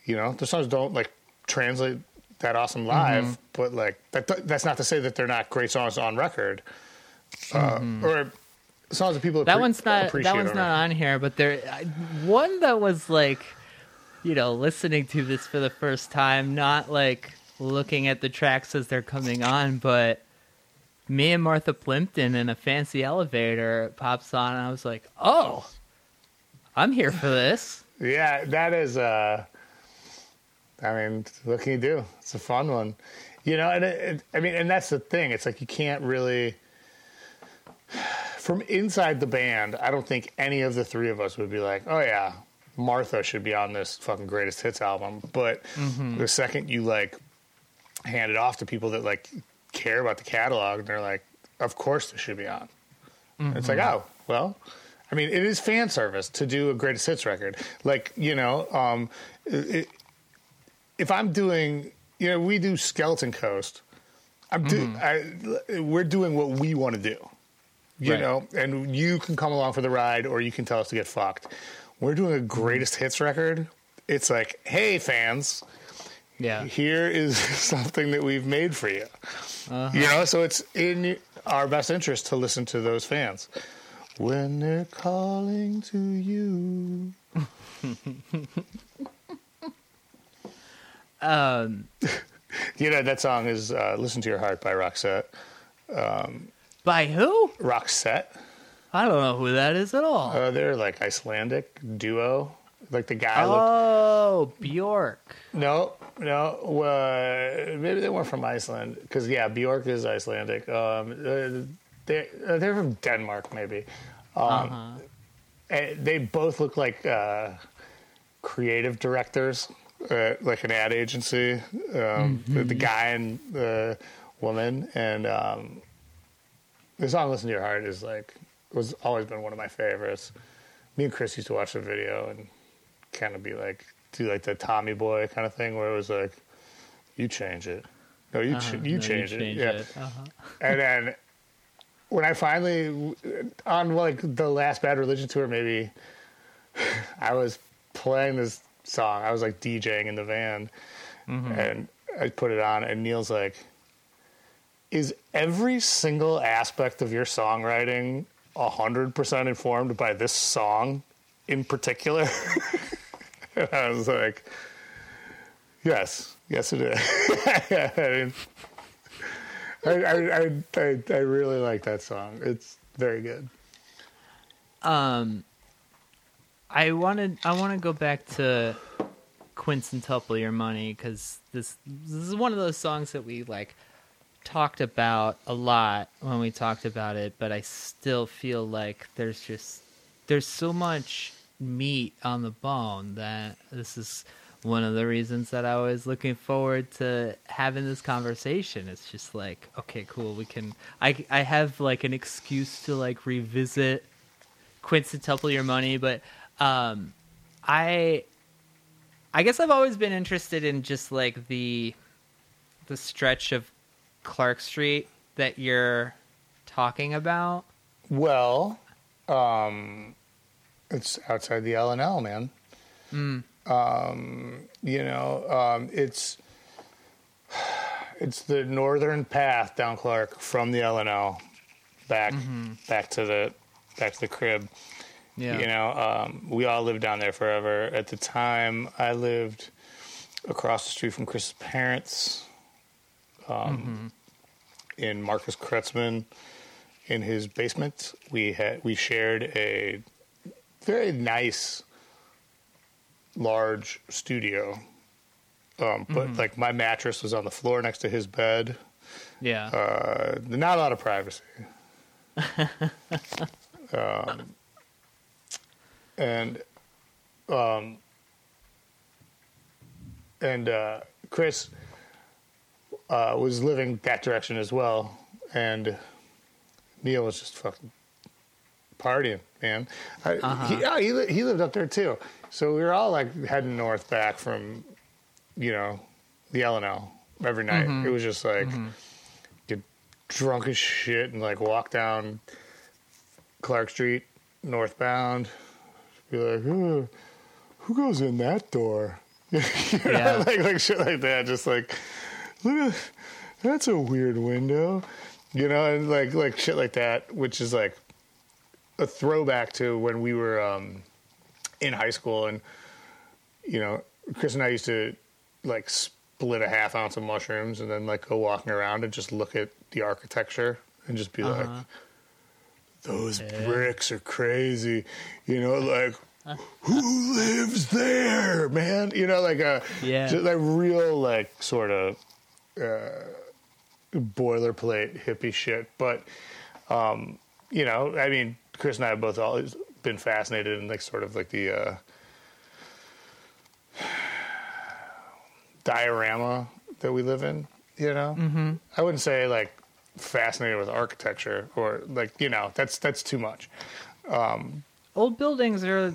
You know, the songs don't like translate that awesome live, but like that, that's not to say that they're not great songs on record, uh, or songs that people that appre- one's not that one's on not on here but there I- one that was like you know listening to this for the first time not like looking at the tracks as they're coming on but me and martha plimpton in a fancy elevator pops on and i was like oh i'm here for this. Yeah, that is uh I mean, what can you do? It's a fun one, you know. And it, it, I mean, and that's the thing. It's like you can't really. [SIGHS] From inside the band, I don't think any of the three of us would be like, "Oh yeah, Martha should be on this fucking greatest hits album." But the second you like hand it off to people that like care about the catalog, they're like, "Of course this should be on." And It's like, oh well. I mean, it is fan service to do a greatest hits record. Like you know, um, it, if I'm doing, you know, we do Skeleton Coast. I'm do, mm-hmm. I, we're doing what we want to do, you Right. know, and you can come along for the ride, or you can tell us to get fucked. We're doing a greatest mm-hmm. hits record. It's like, hey, fans, Yeah. here is [LAUGHS] something that we've made for you. You uh-huh. know, so it's in our best interest to listen to those fans when they're calling to you. [LAUGHS] Um, [LAUGHS] You know, that song is uh, Listen to Your Heart by Roxette. Um, by who? Roxette. I don't know who that is at all. Uh, they're like Icelandic duo. Like the guy looked. oh, Bjork. No, no. Uh, maybe they weren't from Iceland. Because, yeah, Bjork is Icelandic. Um, uh, they, uh, they're from Denmark, maybe. Um, and they both look like uh, creative directors, uh, like an ad agency. Um, the, the guy and the woman. And um, the song "Listen to Your Heart" is like was always been one of my favorites. Me and Chris used to watch the video and kind of be like do like the Tommy Boy kind of thing, where it was like, "You change it." No, you Uh-huh. you No, change it. change yeah. it. Uh-huh. And then when I finally on like the last Bad Religion tour, maybe [SIGHS] I was playing this song. I was like DJing in the van, and I put it on, and Neil's like, "Is every single aspect of your songwriting hundred percent informed by this song in particular?" [LAUGHS] and I was like, "Yes, yes, it is." [LAUGHS] I mean, I, I, I, I, I really like that song. It's very good. Um, I wanted I want to go back to Quincentuple Your Money because this this is one of those songs that we like talked about a lot when we talked about it, but I still feel like there's just there's so much meat on the bone that this is one of the reasons that I was looking forward to having this conversation. It's just like, okay, cool, we can I I have like an excuse to like revisit quintuple your money, but um, I I guess I've always been interested in just like the the stretch of Clark Street that you're talking about. Well, um, it's outside the L and L, man. Um, you know, um, it's it's the northern path down Clark from the L and L back back to the back to the crib. Yeah. You know, um, we all lived down there forever. At the time, I lived across the street from Chris's parents, um, in Marcus Kretzman, in his basement. We had we shared a very nice, large studio. Um, but like my mattress was on the floor next to his bed. Yeah. Uh, not a lot of privacy. [LAUGHS] um, and um, and uh, Chris uh, was living that direction as well, and Neil was just fucking partying, man. I, he, he, li- he lived up there too, so we were all like heading north back from, you know, the L and L every night. It was just like get drunk as shit and like walk down Clark Street northbound. Be like, who, who goes in that door? [LAUGHS] You know, Yeah. [LAUGHS] like like shit like that. Just like, look, at, that's a weird window, you know, and like like shit like that, which is like a throwback to when we were um, in high school, and you know, Chris and I used to like split a half ounce of mushrooms and then like go walking around and just look at the architecture and just be like, those bricks are crazy, you know, like who lives there, man? You know, like a Yeah. just like real like sort of uh, boilerplate hippie shit. But um, you know, I mean, Chris and I have both always been fascinated in like sort of like the uh, [SIGHS] diorama that we live in. You know, mm-hmm. I wouldn't say like fascinated with architecture or like you know that's that's too much. Um, Old buildings are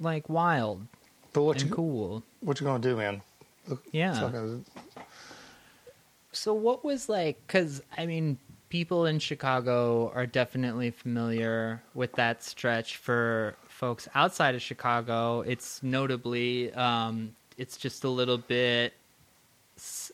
like wild But what you cool. what you gonna do, man? Yeah. So what was like? Because I mean, people in Chicago are definitely familiar with that stretch. For folks outside of Chicago, it's notably, um, it's just a little bit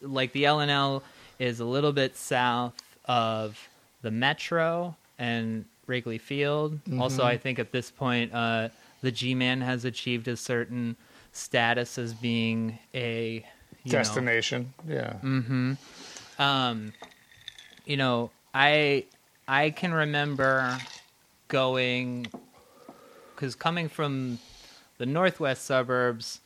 like the L and L is a little bit south of the Metro and Wrigley Field. Also, I think at this point, uh, the G-Man has achieved a certain status as being a you know, destination. Yeah. Hmm. Um you know i i can remember going because coming from the northwest suburbs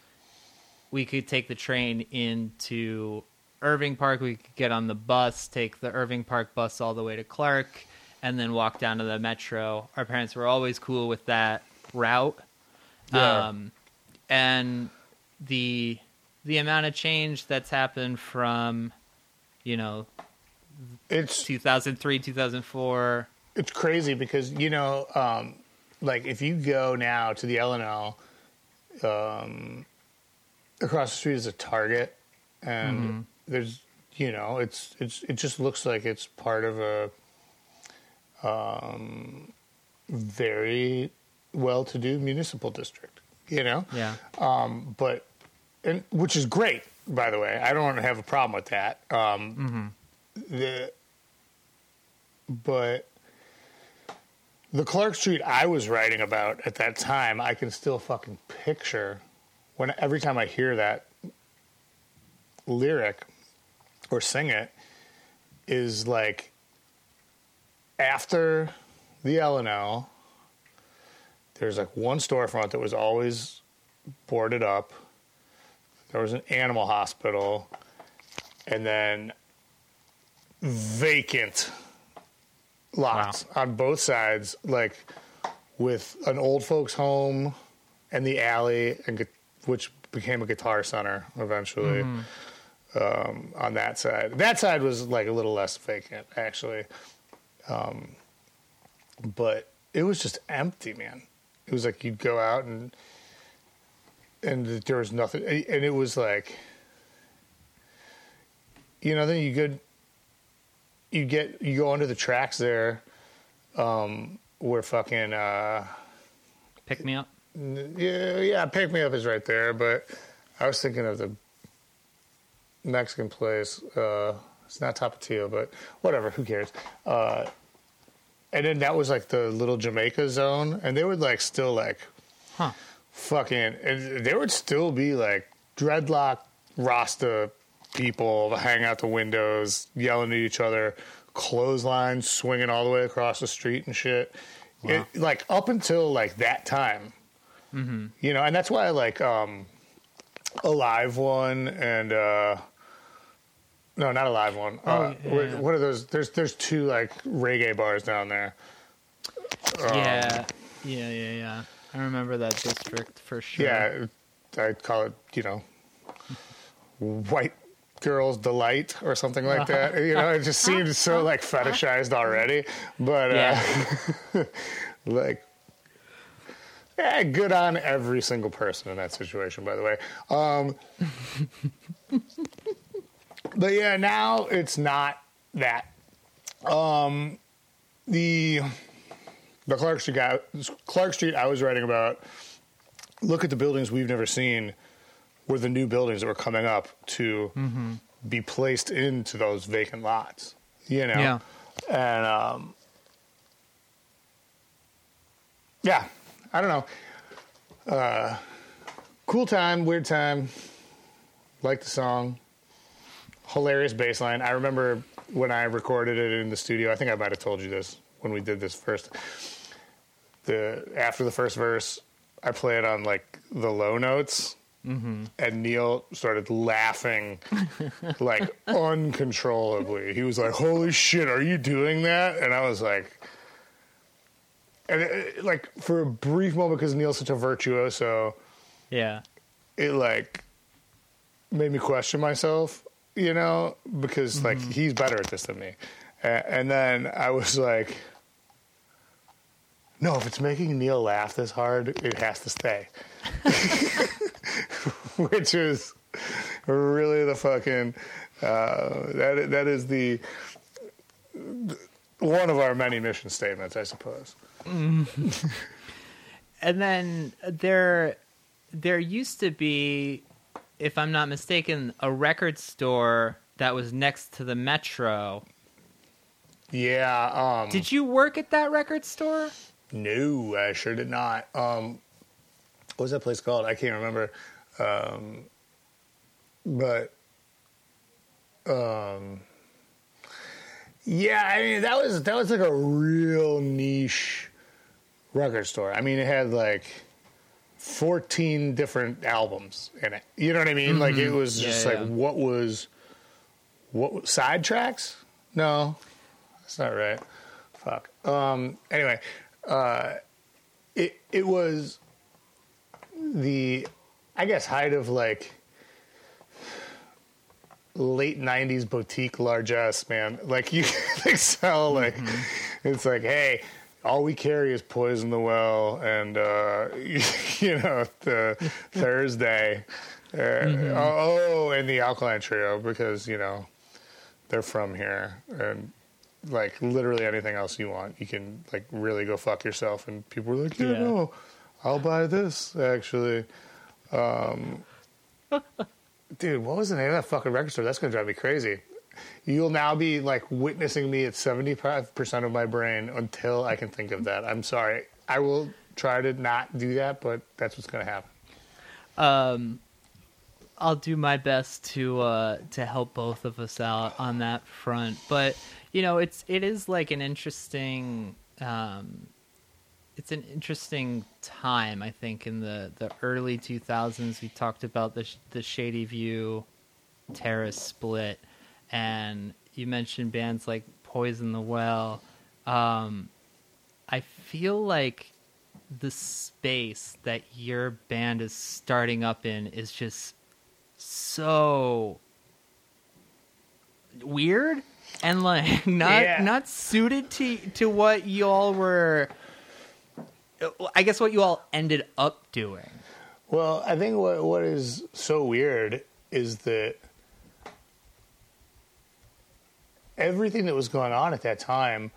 we could take the train into irving park we could get on the bus take the irving park bus all the way to clark and then walk down to the metro. Our parents were always cool with that route. Yeah. um, and the the amount of change that's happened from you know It's 2003 2004 it's crazy because you know, um, like if you go now to the LNL, um, across the street is a Target, and there's you know, it's it's it just looks like it's part of a um, very well-to-do municipal district. You know, yeah um, but and which is great, by the way. I don't have a problem with that. Um, The but the Clark Street I was writing about at that time, I can still fucking picture when every time I hear that lyric or sing it is like after the L and L. There's like one storefront that was always boarded up. There was an animal hospital, and then vacant lots on both sides, like with an old folks' home and the alley, and which became a guitar center eventually. Mm-hmm. Um, on that side, that side was like a little less vacant actually, um, but it was just empty, man. It was like you'd go out and and there was nothing, and it was like, you know, then you go, you get, you go under the tracks there, um, where fucking, uh, pick me up? yeah, yeah, pick me up is right there, but I was thinking of the Mexican place. Uh, it's not Tapatio, but whatever, who cares? Uh, and then that was like the little Jamaica zone, and they would like still like huh fucking and there would still be like dreadlock rasta people hanging out the windows yelling at each other clotheslines swinging all the way across the street and shit it, like up until like that time you know and that's why i like um a live one and uh no not a live one uh, Oh, what- yeah. what are those there's there's two like reggae bars down there yeah yeah yeah yeah i remember that district for sure Yeah, I'd call it, you know, white girls delight or something like that. [LAUGHS] You know, it just seems so like fetishized already. But uh, yeah [LAUGHS] like, yeah, good on every single person in that situation. By the way, um, [LAUGHS] but yeah, now it's not that. Um, the the Clark Street guy, Clark Street I was writing about look at the buildings we've never seen were the new buildings that were coming up to be placed into those vacant lots. You know? Yeah. And um yeah, I don't know. Uh cool time, weird time. Like the song. Hilarious bass line. I remember when I recorded it in the studio, I think I might have told you this when we did this first. The after the first verse, I play it on like the low notes, mm-hmm. and Neil started laughing [LAUGHS] like uncontrollably. He was like, "Holy shit, are you doing that?" And I was like, and it, like for a brief moment, because Neil's such a virtuoso, Yeah. it like made me question myself, you know, because like he's better at this than me. And then I was like, no, if it's making Neil laugh this hard, it has to stay. [LAUGHS] Which is really the fucking uh, that that is the one of our many mission statements, I suppose. [LAUGHS] and then there there used to be if i'm not mistaken a record store that was next to the metro Yeah. Um, did you work at that record store No, I sure did not. Um, what was that place called? I can't remember. Um, but, um, yeah, I mean that was that was like a real niche record store. I mean, it had like fourteen different albums in it. You know what I mean? Like it was Yeah, just yeah. like what was what side tracks? No, that's not right. Fuck. Um. Anyway, uh, it it was the I guess height of like late '90s boutique largesse, man. Like you [LAUGHS] they sell like it's like, hey, all we carry is poison the well and uh, [LAUGHS] you know the Thursday. Uh, Oh, and the Alkaline Trio because you know they're from here and like literally anything else you want, you can like really go fuck yourself. And people were like, yeah, Yeah. no, I'll buy this actually. Um, [LAUGHS] dude, what was the name of that fucking record store? That's gonna drive me crazy. You'll now be like witnessing me at seventy five percent of my brain until I can think of that. I'm sorry. I will try to not do that, but that's what's gonna happen. um I'll do my best to uh to help both of us out on that front. But you know, it's it is like an interesting um it's an interesting time I think in the the early 2000s we talked about the the Shady View Terrace split and you mentioned bands like Poison the Well. Um I feel like the space that your band is starting up in is just so weird and like [LAUGHS] not Yeah. not suited to to what y'all were I guess what you all ended up doing. Well, I think what what is so weird is that everything that was going on at that time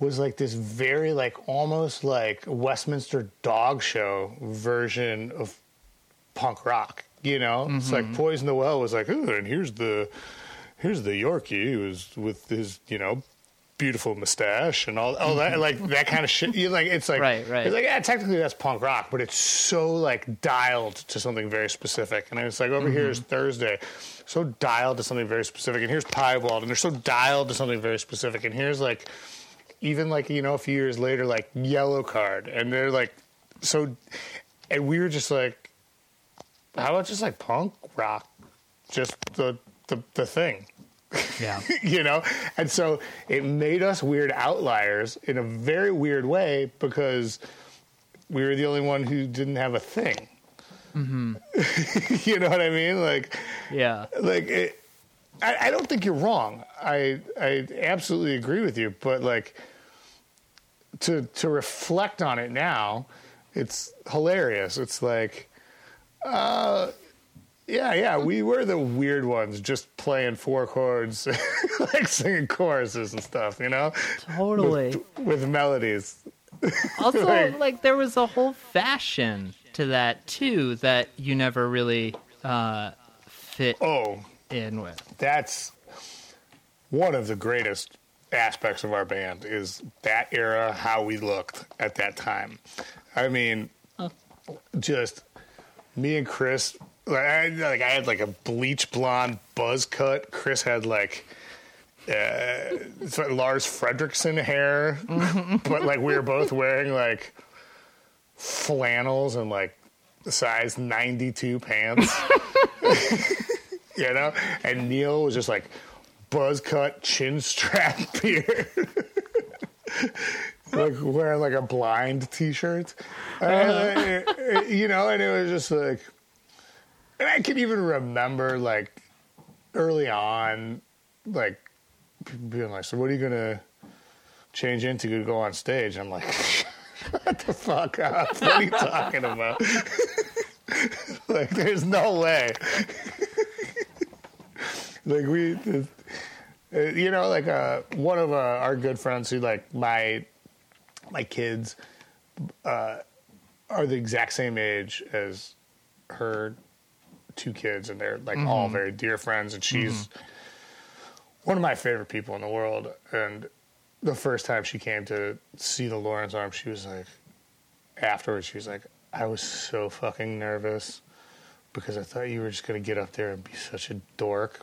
was like this very like almost like Westminster dog show version of punk rock. You know, it's like mm-hmm. Poison the Well was like, and here's the here's the Yorkie who's with his you know beautiful mustache and all all that like that kind of shit. You like it's like Right, right. It's like yeah, technically that's punk rock, but it's so like dialed to something very specific. And it's like over here is mm-hmm. Thursday, so dialed to something very specific. And here's Piebald, and they're so dialed to something very specific. And here's like even like you know a few years later like Yellowcard, and they're like so. And we were just like, how about just like punk rock, just the the the thing Yeah. [LAUGHS] you know? And so it made us weird outliers in a very weird way because we were the only one who didn't have a thing. [LAUGHS] You know what i mean? Like yeah. like it, I, I don't think you're wrong. I i absolutely agree with you but like to to reflect on it now it's hilarious. It's like uh yeah, yeah, we were the weird ones, just playing four chords, [LAUGHS] like singing choruses and stuff, you know, Totally. with melodies. [LAUGHS] Also, Like- like there was a whole fashion to that too that you never really uh, fit Oh, in with. that's one of the greatest aspects of our band is that era, how we looked at that time. I mean, just me and Chris. Like I, like I had like a bleach blonde buzz cut. Chris had like uh, Lars Frederiksen hair, mm-hmm. but like we were both wearing like flannels and like size 92 pants. [LAUGHS] you know? And Neil was just like buzz cut, chin strap [LAUGHS] beard. like wearing like a blind t shirt. Uh-huh. Uh, you know, and it was just like, and I can even remember like early on, like being like, so what are you to change into to go on stage? I'm like, [LAUGHS] "What the fuck up. What are you talking about? [LAUGHS] like, there's no way. [LAUGHS] like, we, uh, you know, like uh, one of uh, our good friends who, like, my, my kids uh, are the exact same age as her two kids, and they're like mm-hmm. all very dear friends, and she's. Mm-hmm one of my favorite people in the world. And the first time she came to see the Lawrence arm, she was like, afterwards, she was like, I was so fucking nervous because I thought you were just going to get up there and be such a dork.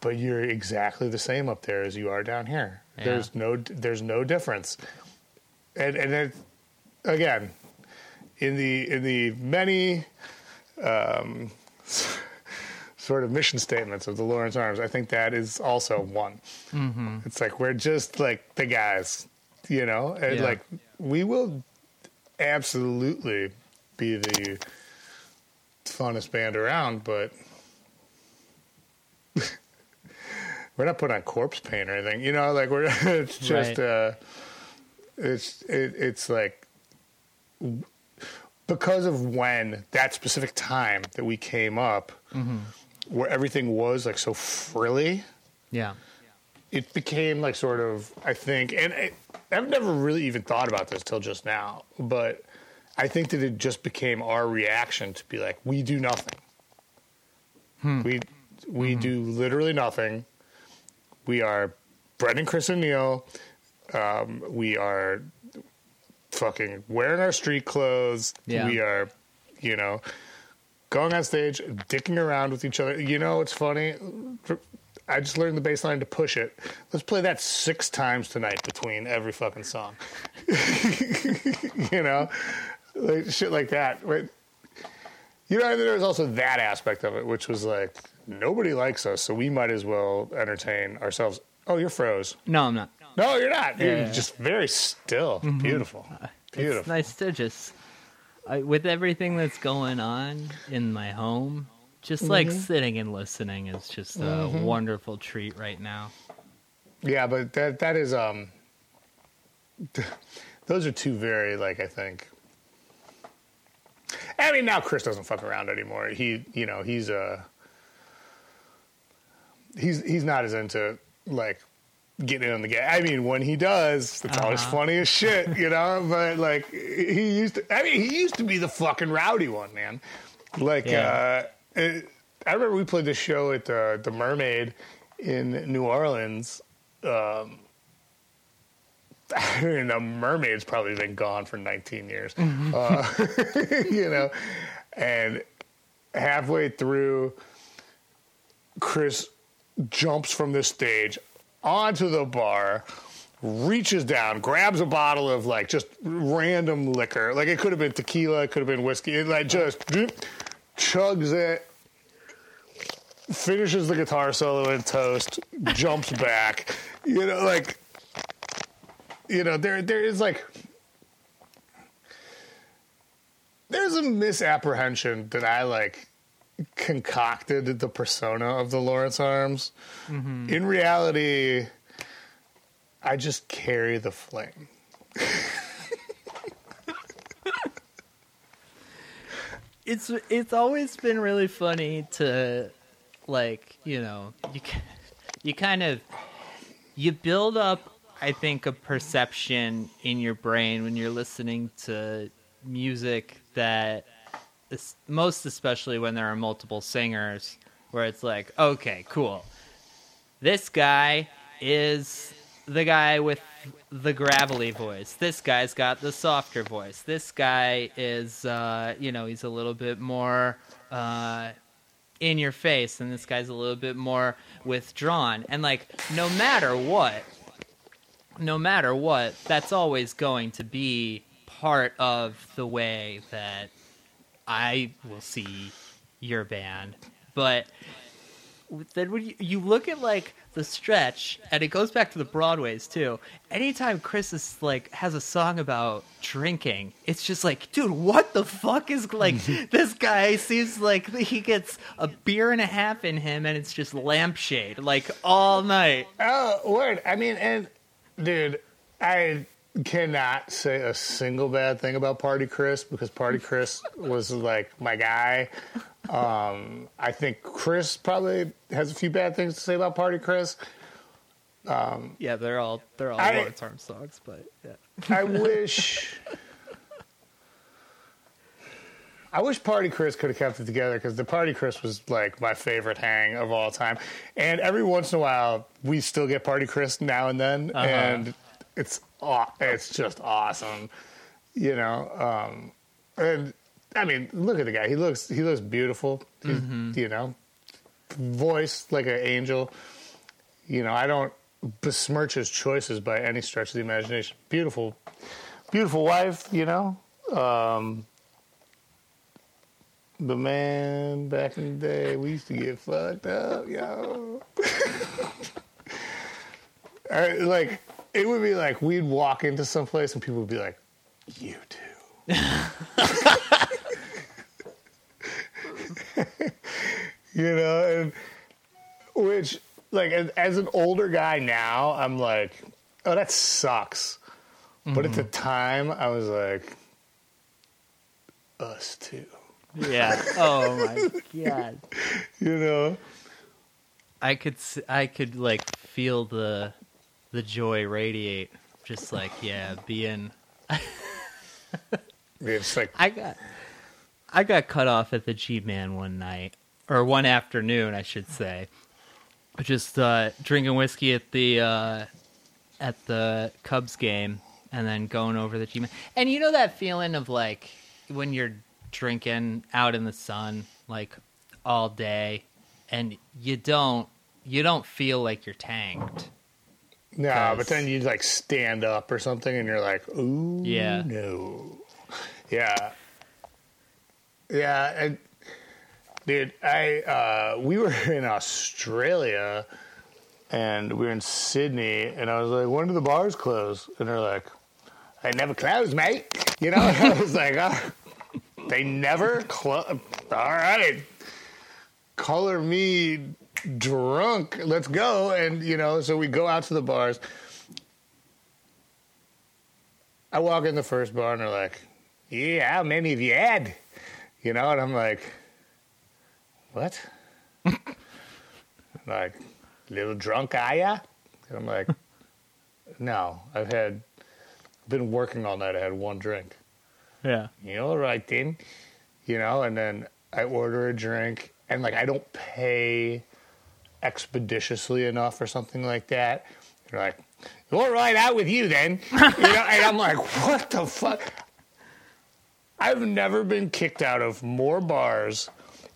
But you're exactly the same up there as you are down here. Yeah. There's no, there's no difference. And and it, again, in the in the many um, [LAUGHS] sort of mission statements of the Lawrence Arms, I think that is also one. Mm-hmm. It's like we're just like the guys, you know, and yeah. like we will absolutely be the funnest band around, but [LAUGHS] we're not putting on corpse paint or anything, you know. Like we're [LAUGHS] it's just right. uh, it's it, it's like because of when that specific time that we came up. Mm-hmm where everything was like so frilly. Yeah. It became like sort of, I think, and I, I've never really even thought about this till just now, but I think that it just became our reaction to be like, we do nothing. Hmm. We we mm-hmm. do literally nothing. We are Brendan, Chris, and Neil. Um, we are fucking wearing our street clothes. Yeah. We are, you know, going on stage, dicking around with each other. You know, it's funny. I just learned the bass line to push it. Let's play that six times tonight between every fucking song. [LAUGHS] you know, like shit like that. Right? You know, there was also that aspect of it, which was like nobody likes us, so we might as well entertain ourselves. Oh, you're froze. No, I'm not. No, you're not. You're yeah. just very still. Mm-hmm. Beautiful. Beautiful. It's nice to just I, with everything that's going on in my home, just mm-hmm. like sitting and listening is just a mm-hmm. wonderful treat right now. Yeah, but that that is um [LAUGHS] those are two very like I think I mean now Chris doesn't fuck around anymore. He you know, he's uh he's he's not as into like getting on the game. I mean, when he does, it's uh-huh. always funny as shit, you know. But like, he used to. I mean, he used to be the fucking rowdy one, man. Like, yeah. uh, it, I remember we played this show at the the Mermaid in New Orleans. Um, [LAUGHS] I mean, the Mermaid's probably been gone for 19 years, mm-hmm. uh, [LAUGHS] you know, and halfway through, Chris jumps from the stage onto the bar, reaches down, grabs a bottle of like just random liquor. Like it could have been tequila, it could have been whiskey. It like just chugs it, finishes the guitar solo in toast, jumps back. You know, like you know, there there is like there's a misapprehension that I like concocted the persona of the Lawrence Arms. Mm-hmm. In reality, I just carry the flame. [LAUGHS] it's it's always been really funny to like you know you you kind of you build up I think a perception in your brain when you're listening to music that most especially when there are multiple singers, where it's like, okay, cool. This guy is the guy with the gravelly voice. This guy's got the softer voice. This guy is, uh, you know, he's a little bit more uh, in your face, and this guy's a little bit more withdrawn. And like, no matter what, no matter what, that's always going to be part of the way that I will see your band, but then when you, you look at like the stretch, and it goes back to the Broadways too. Anytime Chris is like has a song about drinking, it's just like, dude, what the fuck is like [LAUGHS] this guy seems like he gets a beer and a half in him, and it's just lampshade like all night. Oh, word. I mean, and dude, I cannot say a single bad thing about Party Chris because Party Chris was like my guy. Um, I think Chris probably has a few bad things to say about Party Chris. Yeah, they're all they're all I- Lawrence Arms songs, but yeah. I [LAUGHS] wish. I wish Party Chris could have kept it together because the Party Chris was like my favorite hang of all time. And every once in a while, we still get Party Chris now and then, and it's aw- it's just awesome, you know. Um, and I mean, look at the guy; he looks he looks beautiful, He's, you know, voice like an angel. You know, I don't besmirch his choices by any stretch of the imagination. Beautiful, beautiful wife, you know. Um, but man, back in the day, we used to get fucked up, yo. [LAUGHS] I- like it would be like we'd walk into some place and people would be like, "You too." [LAUGHS] you know, and which like as, as an older guy now, I'm like, oh, that sucks. But at the mm-hmm. time, I was like, us too. Yeah. Oh my god. [LAUGHS] You know, I could I could like feel the the joy radiate. Just like yeah, being [LAUGHS] it's like I got I got cut off at the G Man one night or one afternoon, I should say. Just uh, drinking whiskey at the uh, at the Cubs game, and then going over the G Man. And you know that feeling of like when you're drinking out in the sun, like all day, and you don't you don't feel like you're tanked. No, but then you like stand up or something, and you're like, ooh, Yeah. no, yeah, yeah, and dude, I uh, we were [LAUGHS] in Australia, and we were in Sydney, and I was like, when do the bars close? And they're like, they never close, mate. You know, [LAUGHS] and I was like, oh, they never close. All right, color me drunk. Let's go. And, you know, so we go out to the bars. I walk in the first bar and they're like, yeah, how many have you had? You know, and I'm like, what? [LAUGHS] like, little drunk, are ya? And I'm like, no, I've had, been working all night. I had one drink. Yeah. You all right then? You know, and then I order a drink and like I don't pay expeditiously enough or something like that. You're like, all right, out with you then. [LAUGHS] you know, and I'm like, what the fuck? I've never been kicked out of more bars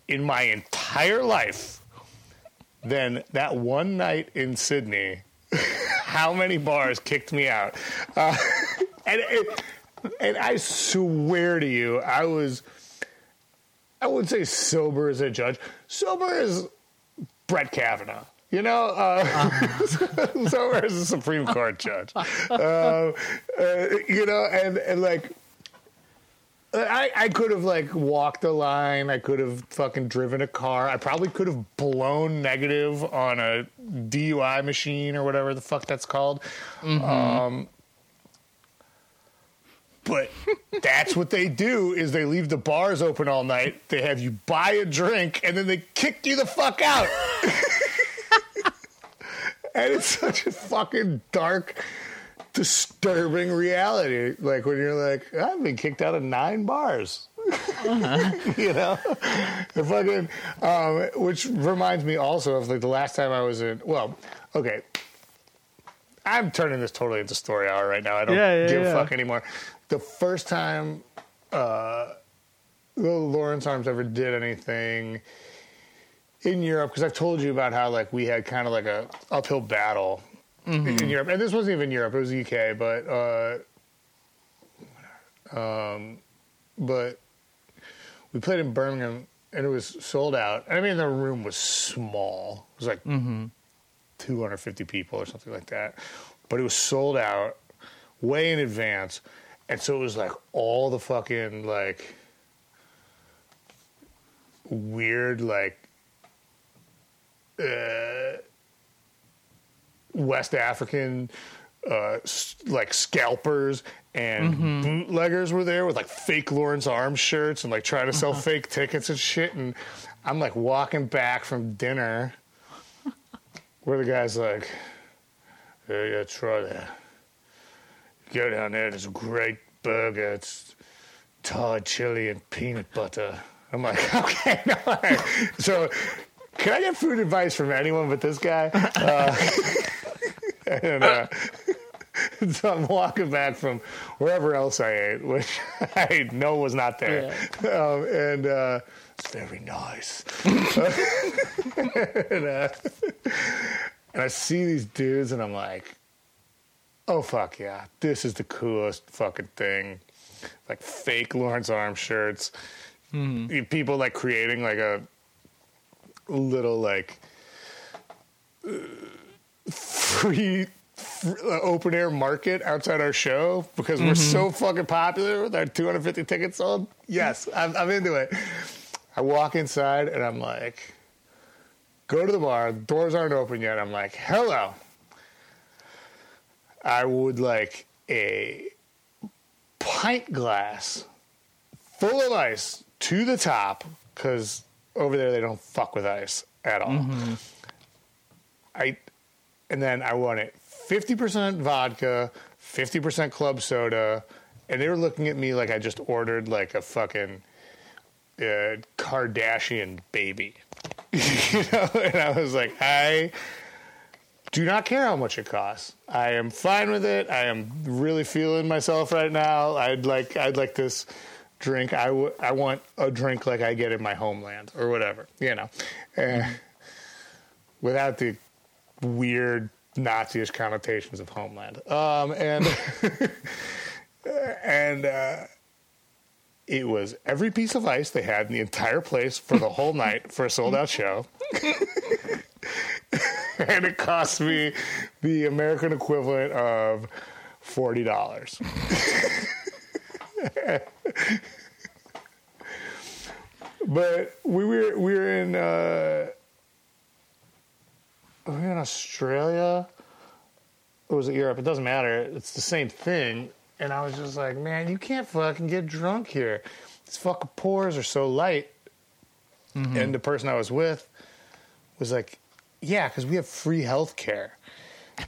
in my entire life than that one night in Sydney. [LAUGHS] How many bars kicked me out? Uh, [LAUGHS] and it, and I swear to you, I was, I wouldn't say sober as a judge. Sober as Brett Kavanaugh. You know, uh, [LAUGHS] sober as a Supreme Court judge. Uh, uh, you know, and, and like, I, I could have like walked a line. I could have fucking driven a car. I probably could have blown negative on a DUI machine or whatever the fuck that's called. Um, but that's what they do is they leave the bars open all night. They have you buy a drink and then they kick you the fuck out. [LAUGHS] and it's such a fucking dark, disturbing reality. Like when you're like, I've been kicked out of nine bars. [LAUGHS] you know, the fucking, um, which reminds me also of like the last time I was in. Well, okay, I'm turning this totally into story hour right now. I don't Yeah, yeah, give a yeah. fuck anymore. The first time uh, Lawrence Arms ever did anything in Europe, because I've told you about how like we had kind of like a uphill battle Mm-hmm. in Europe, and this wasn't even Europe; it was the UK. But uh, um, but we played in Birmingham and it was sold out. I mean, the room was small. It was like 250 people or something like that. But it was sold out way in advance. And so it was like all the fucking like weird like uh, West African uh, like scalpers and bootleggers were there with like fake Lawrence Arms shirts and like trying to sell fake tickets and shit. And I'm like walking back from dinner where the guy's like, yeah, yeah, try that. Go down there, there's a great burger. It's Thai chili and peanut butter. I'm like, [LAUGHS] okay, no. all right. So, can I get food advice from anyone but this guy? Uh, [LAUGHS] and, uh, [LAUGHS] so I'm walking back from wherever else I ate, which I know was not there. Um, and uh, it's very nice. and, uh, and I see these dudes, and I'm like, oh, fuck yeah. This is the coolest fucking thing. Like fake Lawrence Arms shirts. You- People like creating like a little like uh, free fr- uh, open air market outside our show because we're so fucking popular with our 250 tickets sold. Yes, I'm, I'm into it. I walk inside and I'm like, go to the bar. Doors aren't open yet. I'm like, hello. I would like a pint glass full of ice to the top because over there they don't fuck with ice at all. I and then I want it 50% vodka, 50% club soda, and they were looking at me like I just ordered like a fucking uh, Kardashian baby. [LAUGHS] you know, and I was like, I do not care how much it costs. I am fine with it. I am really feeling myself right now. I'd like I'd like this drink. I, w- I want a drink like I get in my homeland or whatever, you know. Eh, without the weird Nazi-ish connotations of homeland. Um, and [LAUGHS] and uh, it was every piece of ice they had in the entire place for the whole night for a sold out show. [LAUGHS] [LAUGHS] and it cost me the American equivalent of forty dollars. [LAUGHS] but we were we were in uh, we were in Australia. Or was it Europe? It doesn't matter. It's the same thing. And I was just like, man, you can't fucking get drunk here. These fucking pours are so light. And the person I was with was like, yeah, because we have free health care.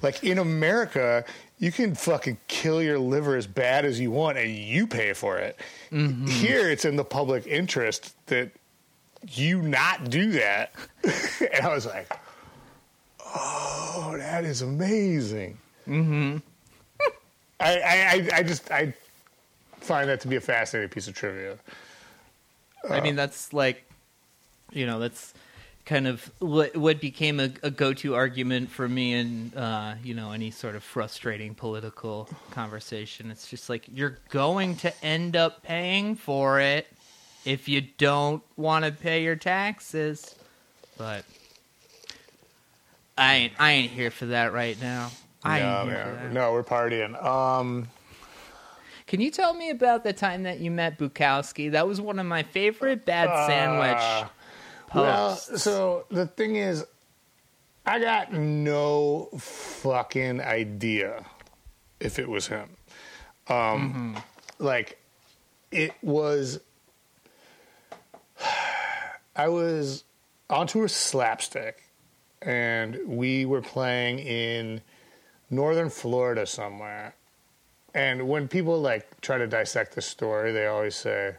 Like in America, you can fucking kill your liver as bad as you want and you pay for it. Here, it's in the public interest that you not do that. [LAUGHS] and I was like, oh, that is amazing. Mm-hmm. I, I, I, I just, I find that to be a fascinating piece of trivia. I mean, that's like, you know, that's kind of what what became a, a go-to argument for me in, uh, you know, any sort of frustrating political conversation. It's just like you're going to end up paying for it if you don't want to pay your taxes. But I ain't I ain't here for that right now. I no, ain't here for that. no, we're partying. Um, Can you tell me about the time that you met Bukowski? That was one of my favorite bad Uh, Well, so the thing is, I got no fucking idea if it was him. Um, Like, it was. I was on tour slapstick, and we were playing in northern Florida somewhere. And when people like try to dissect the story, they always say,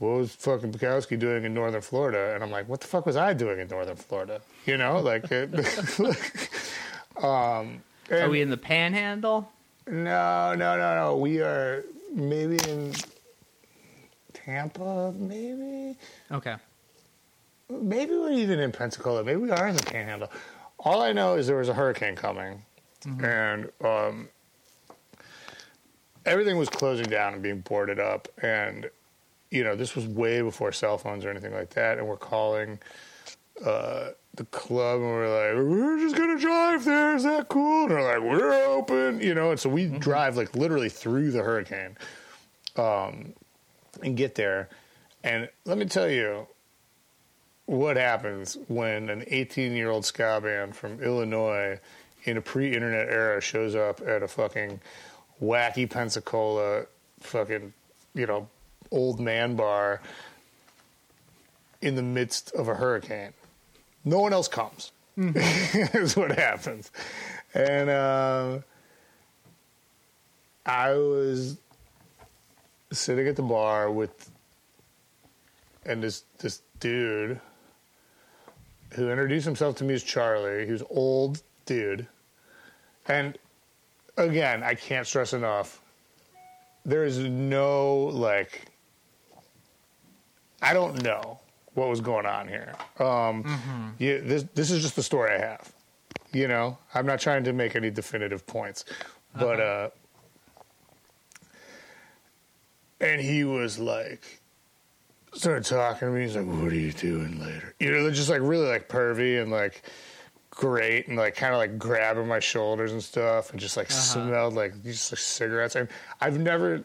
what was fucking Bukowski doing in northern Florida? And I'm like, what the fuck was I doing in northern Florida? You know, like, it, [LAUGHS] um, Are we in the panhandle? no, no, no, no. We are maybe in Tampa, maybe. Okay. Maybe we're even in Pensacola. Maybe we are in the Panhandle. All I know is there was a hurricane coming, and um, everything was closing down and being boarded up, and you know this was way before cell phones or anything like that, and we're calling uh, the club and we're like, we're just gonna drive there. Is that cool? And they're like, we're open, you know. And so we drive like literally through the hurricane, um, and get there. And let me tell you what happens when an 18 year old ska band from Illinois in a pre internet era shows up at a fucking wacky Pensacola fucking, you know, old man bar in the midst of a hurricane. No one else comes. [LAUGHS] is what happens. And uh, I was sitting at the bar with and this this dude who introduced himself to me as Charlie. He was old dude. And again, I can't stress enough. There is no like I don't know what was going on here. Um, yeah, this this is just the story I have. You know, I'm not trying to make any definitive points, but uh, and he was like, started talking to me. He's like, "What are you doing later?" You know, just like really like pervy and like great and like kind of like grabbing my shoulders and stuff and just like smelled like just like cigarettes. And I've never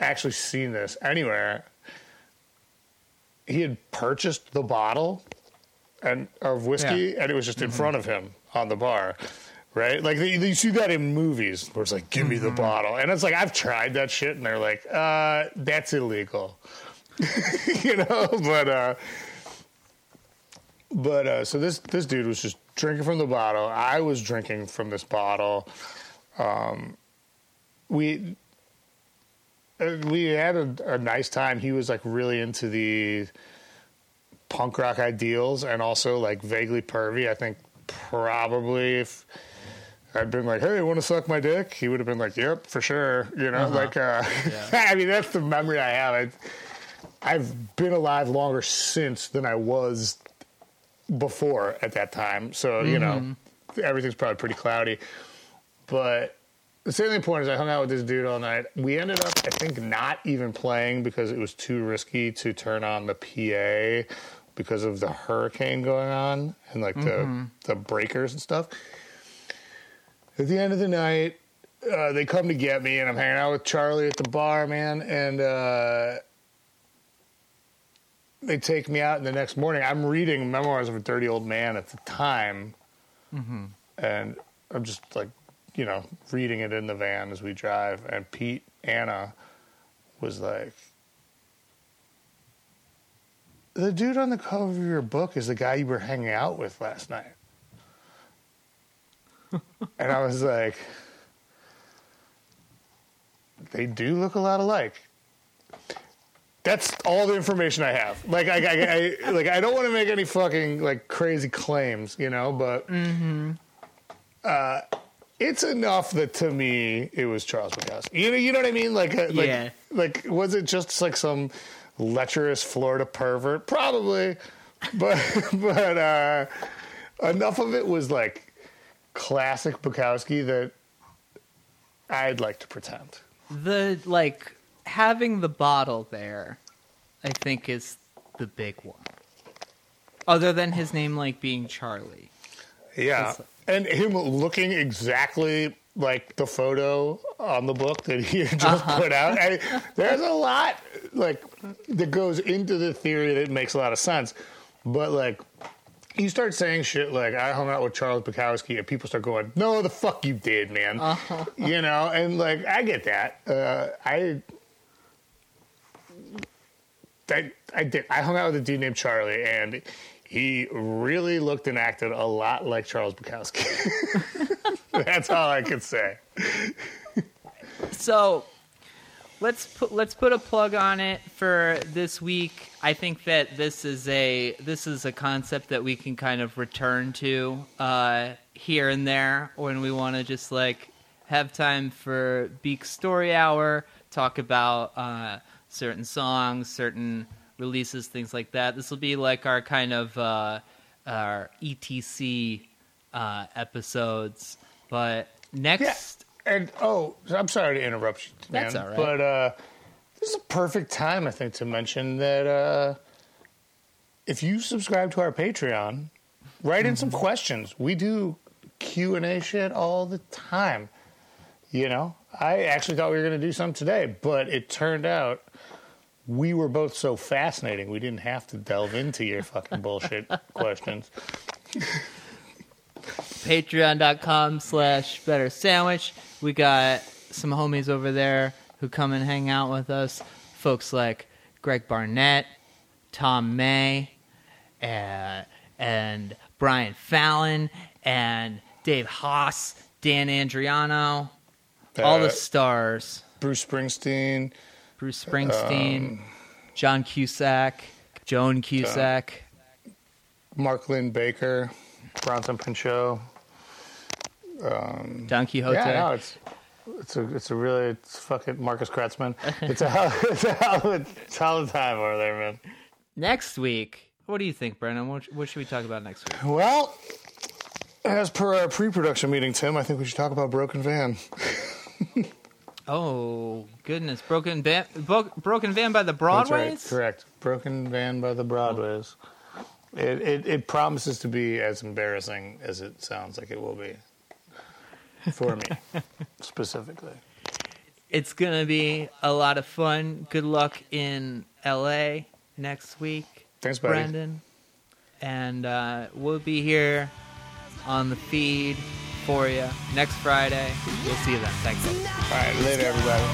actually seen this anywhere. He had purchased the bottle and of whiskey, and it was just in front of him on the bar. Right, like you you see that in movies where it's like, "Give me the bottle," and it's like I've tried that shit, and they're like, "Uh, that's illegal," [LAUGHS] you know. But uh, but uh, so this this dude was just drinking from the bottle. I was drinking from this bottle. Um, we we had a, a nice time. He was like really into the punk rock ideals and also like vaguely pervy. I think probably if I'd been like, "Hey, want to suck my dick?" He would have been like, "Yep, for sure." You know, like uh, [LAUGHS] I mean, that's the memory I have. I, I've been alive longer since than I was before at that time. So, you know, everything's probably pretty cloudy. But the salient point is I hung out with this dude all night. We ended up, I think, not even playing because it was too risky to turn on the PA because of the hurricane going on and like the, the breakers and stuff. At the end of the night, uh, they come to get me, and I'm hanging out with Charlie at the bar, man, and uh, they take me out. And the next morning, I'm reading Memoirs of a Dirty Old Man at the time, and I'm just like, you know, reading it in the van as we drive. And Pete Anna was like, "The dude on the cover of your book is the guy you were hanging out with last night." [LAUGHS] and I was like, "They do look a lot alike." That's all the information I have. Like, I, I, I like, I don't want to make any fucking like crazy claims, you know, but uh, it's enough that to me it was Charles Bukowski. You know, you know what I mean? Like, uh, like, Yeah. like, was it just like some lecherous Florida pervert? Probably, but [LAUGHS] but uh, enough of it was like classic Bukowski that I'd like to pretend. The like having the bottle there, I think is the big one. Other than his name like being Charlie. Yeah, It's- and him looking exactly like the photo on the book that he [LAUGHS] had just put out. I, there's a lot like that goes into the theory that makes a lot of sense, but like. You start saying shit like I hung out with Charles Bukowski, and people start going, "No, the fuck you did, man." [LAUGHS] You know, and like I get that. Uh, I, I, I did. I hung out with a dude named Charlie, and he really looked and acted a lot like Charles Bukowski. [LAUGHS] That's all I could say. So let's put let's put a plug on it for this week. I think that this is a this is a concept that we can kind of return to uh, here and there when we want to just like have time for Beak Story Hour, talk about uh, certain songs, certain releases, things like that. This will be like our kind of uh, our ETC uh, episodes. But next And oh, I'm sorry to interrupt you, man. That's all right. But uh, this is a perfect time, I think, to mention that uh, if you subscribe to our Patreon, write in some questions. We do Q and A shit all the time. You know, I actually thought we were going to do some today, but it turned out we were both so fascinating we didn't have to delve into your fucking bullshit [LAUGHS] questions. Patreon.com slash better sandwich. We got some homies over there who come and hang out with us. Folks like Greg Barnett, Tom May, uh, and Brian Fallon, and Dave Hause, Dan Andriano, all the Uh, stars. Bruce Springsteen. Bruce Springsteen, um, John Cusack, Joan Cusack. Mark Linn-Baker, Bronson Pinchot. Um, Don Quixote. Yeah, no, it's it's a it's a really it's fucking Marcus Kratzman. [LAUGHS] It's a hell, it's a hell, of a- it's a hell time over there, man. Next week, what do you think, Brennan? What, what should we talk about next week? Well, as per our pre-production meeting, Tim, I think we should talk about Broken Van. [LAUGHS] Oh goodness, broken van, Bro- broken van by the Broadways. right, correct. Broken Van by the Broadways. It, it it promises to be as embarrassing as it sounds like it will be for me [LAUGHS] specifically. It's gonna be a lot of fun. Good luck in L.A. next week, Thanks, buddy. Brendan, and uh, we'll be here on the feed for you next Friday. We'll see you then. Thanks. All right, later, everybody.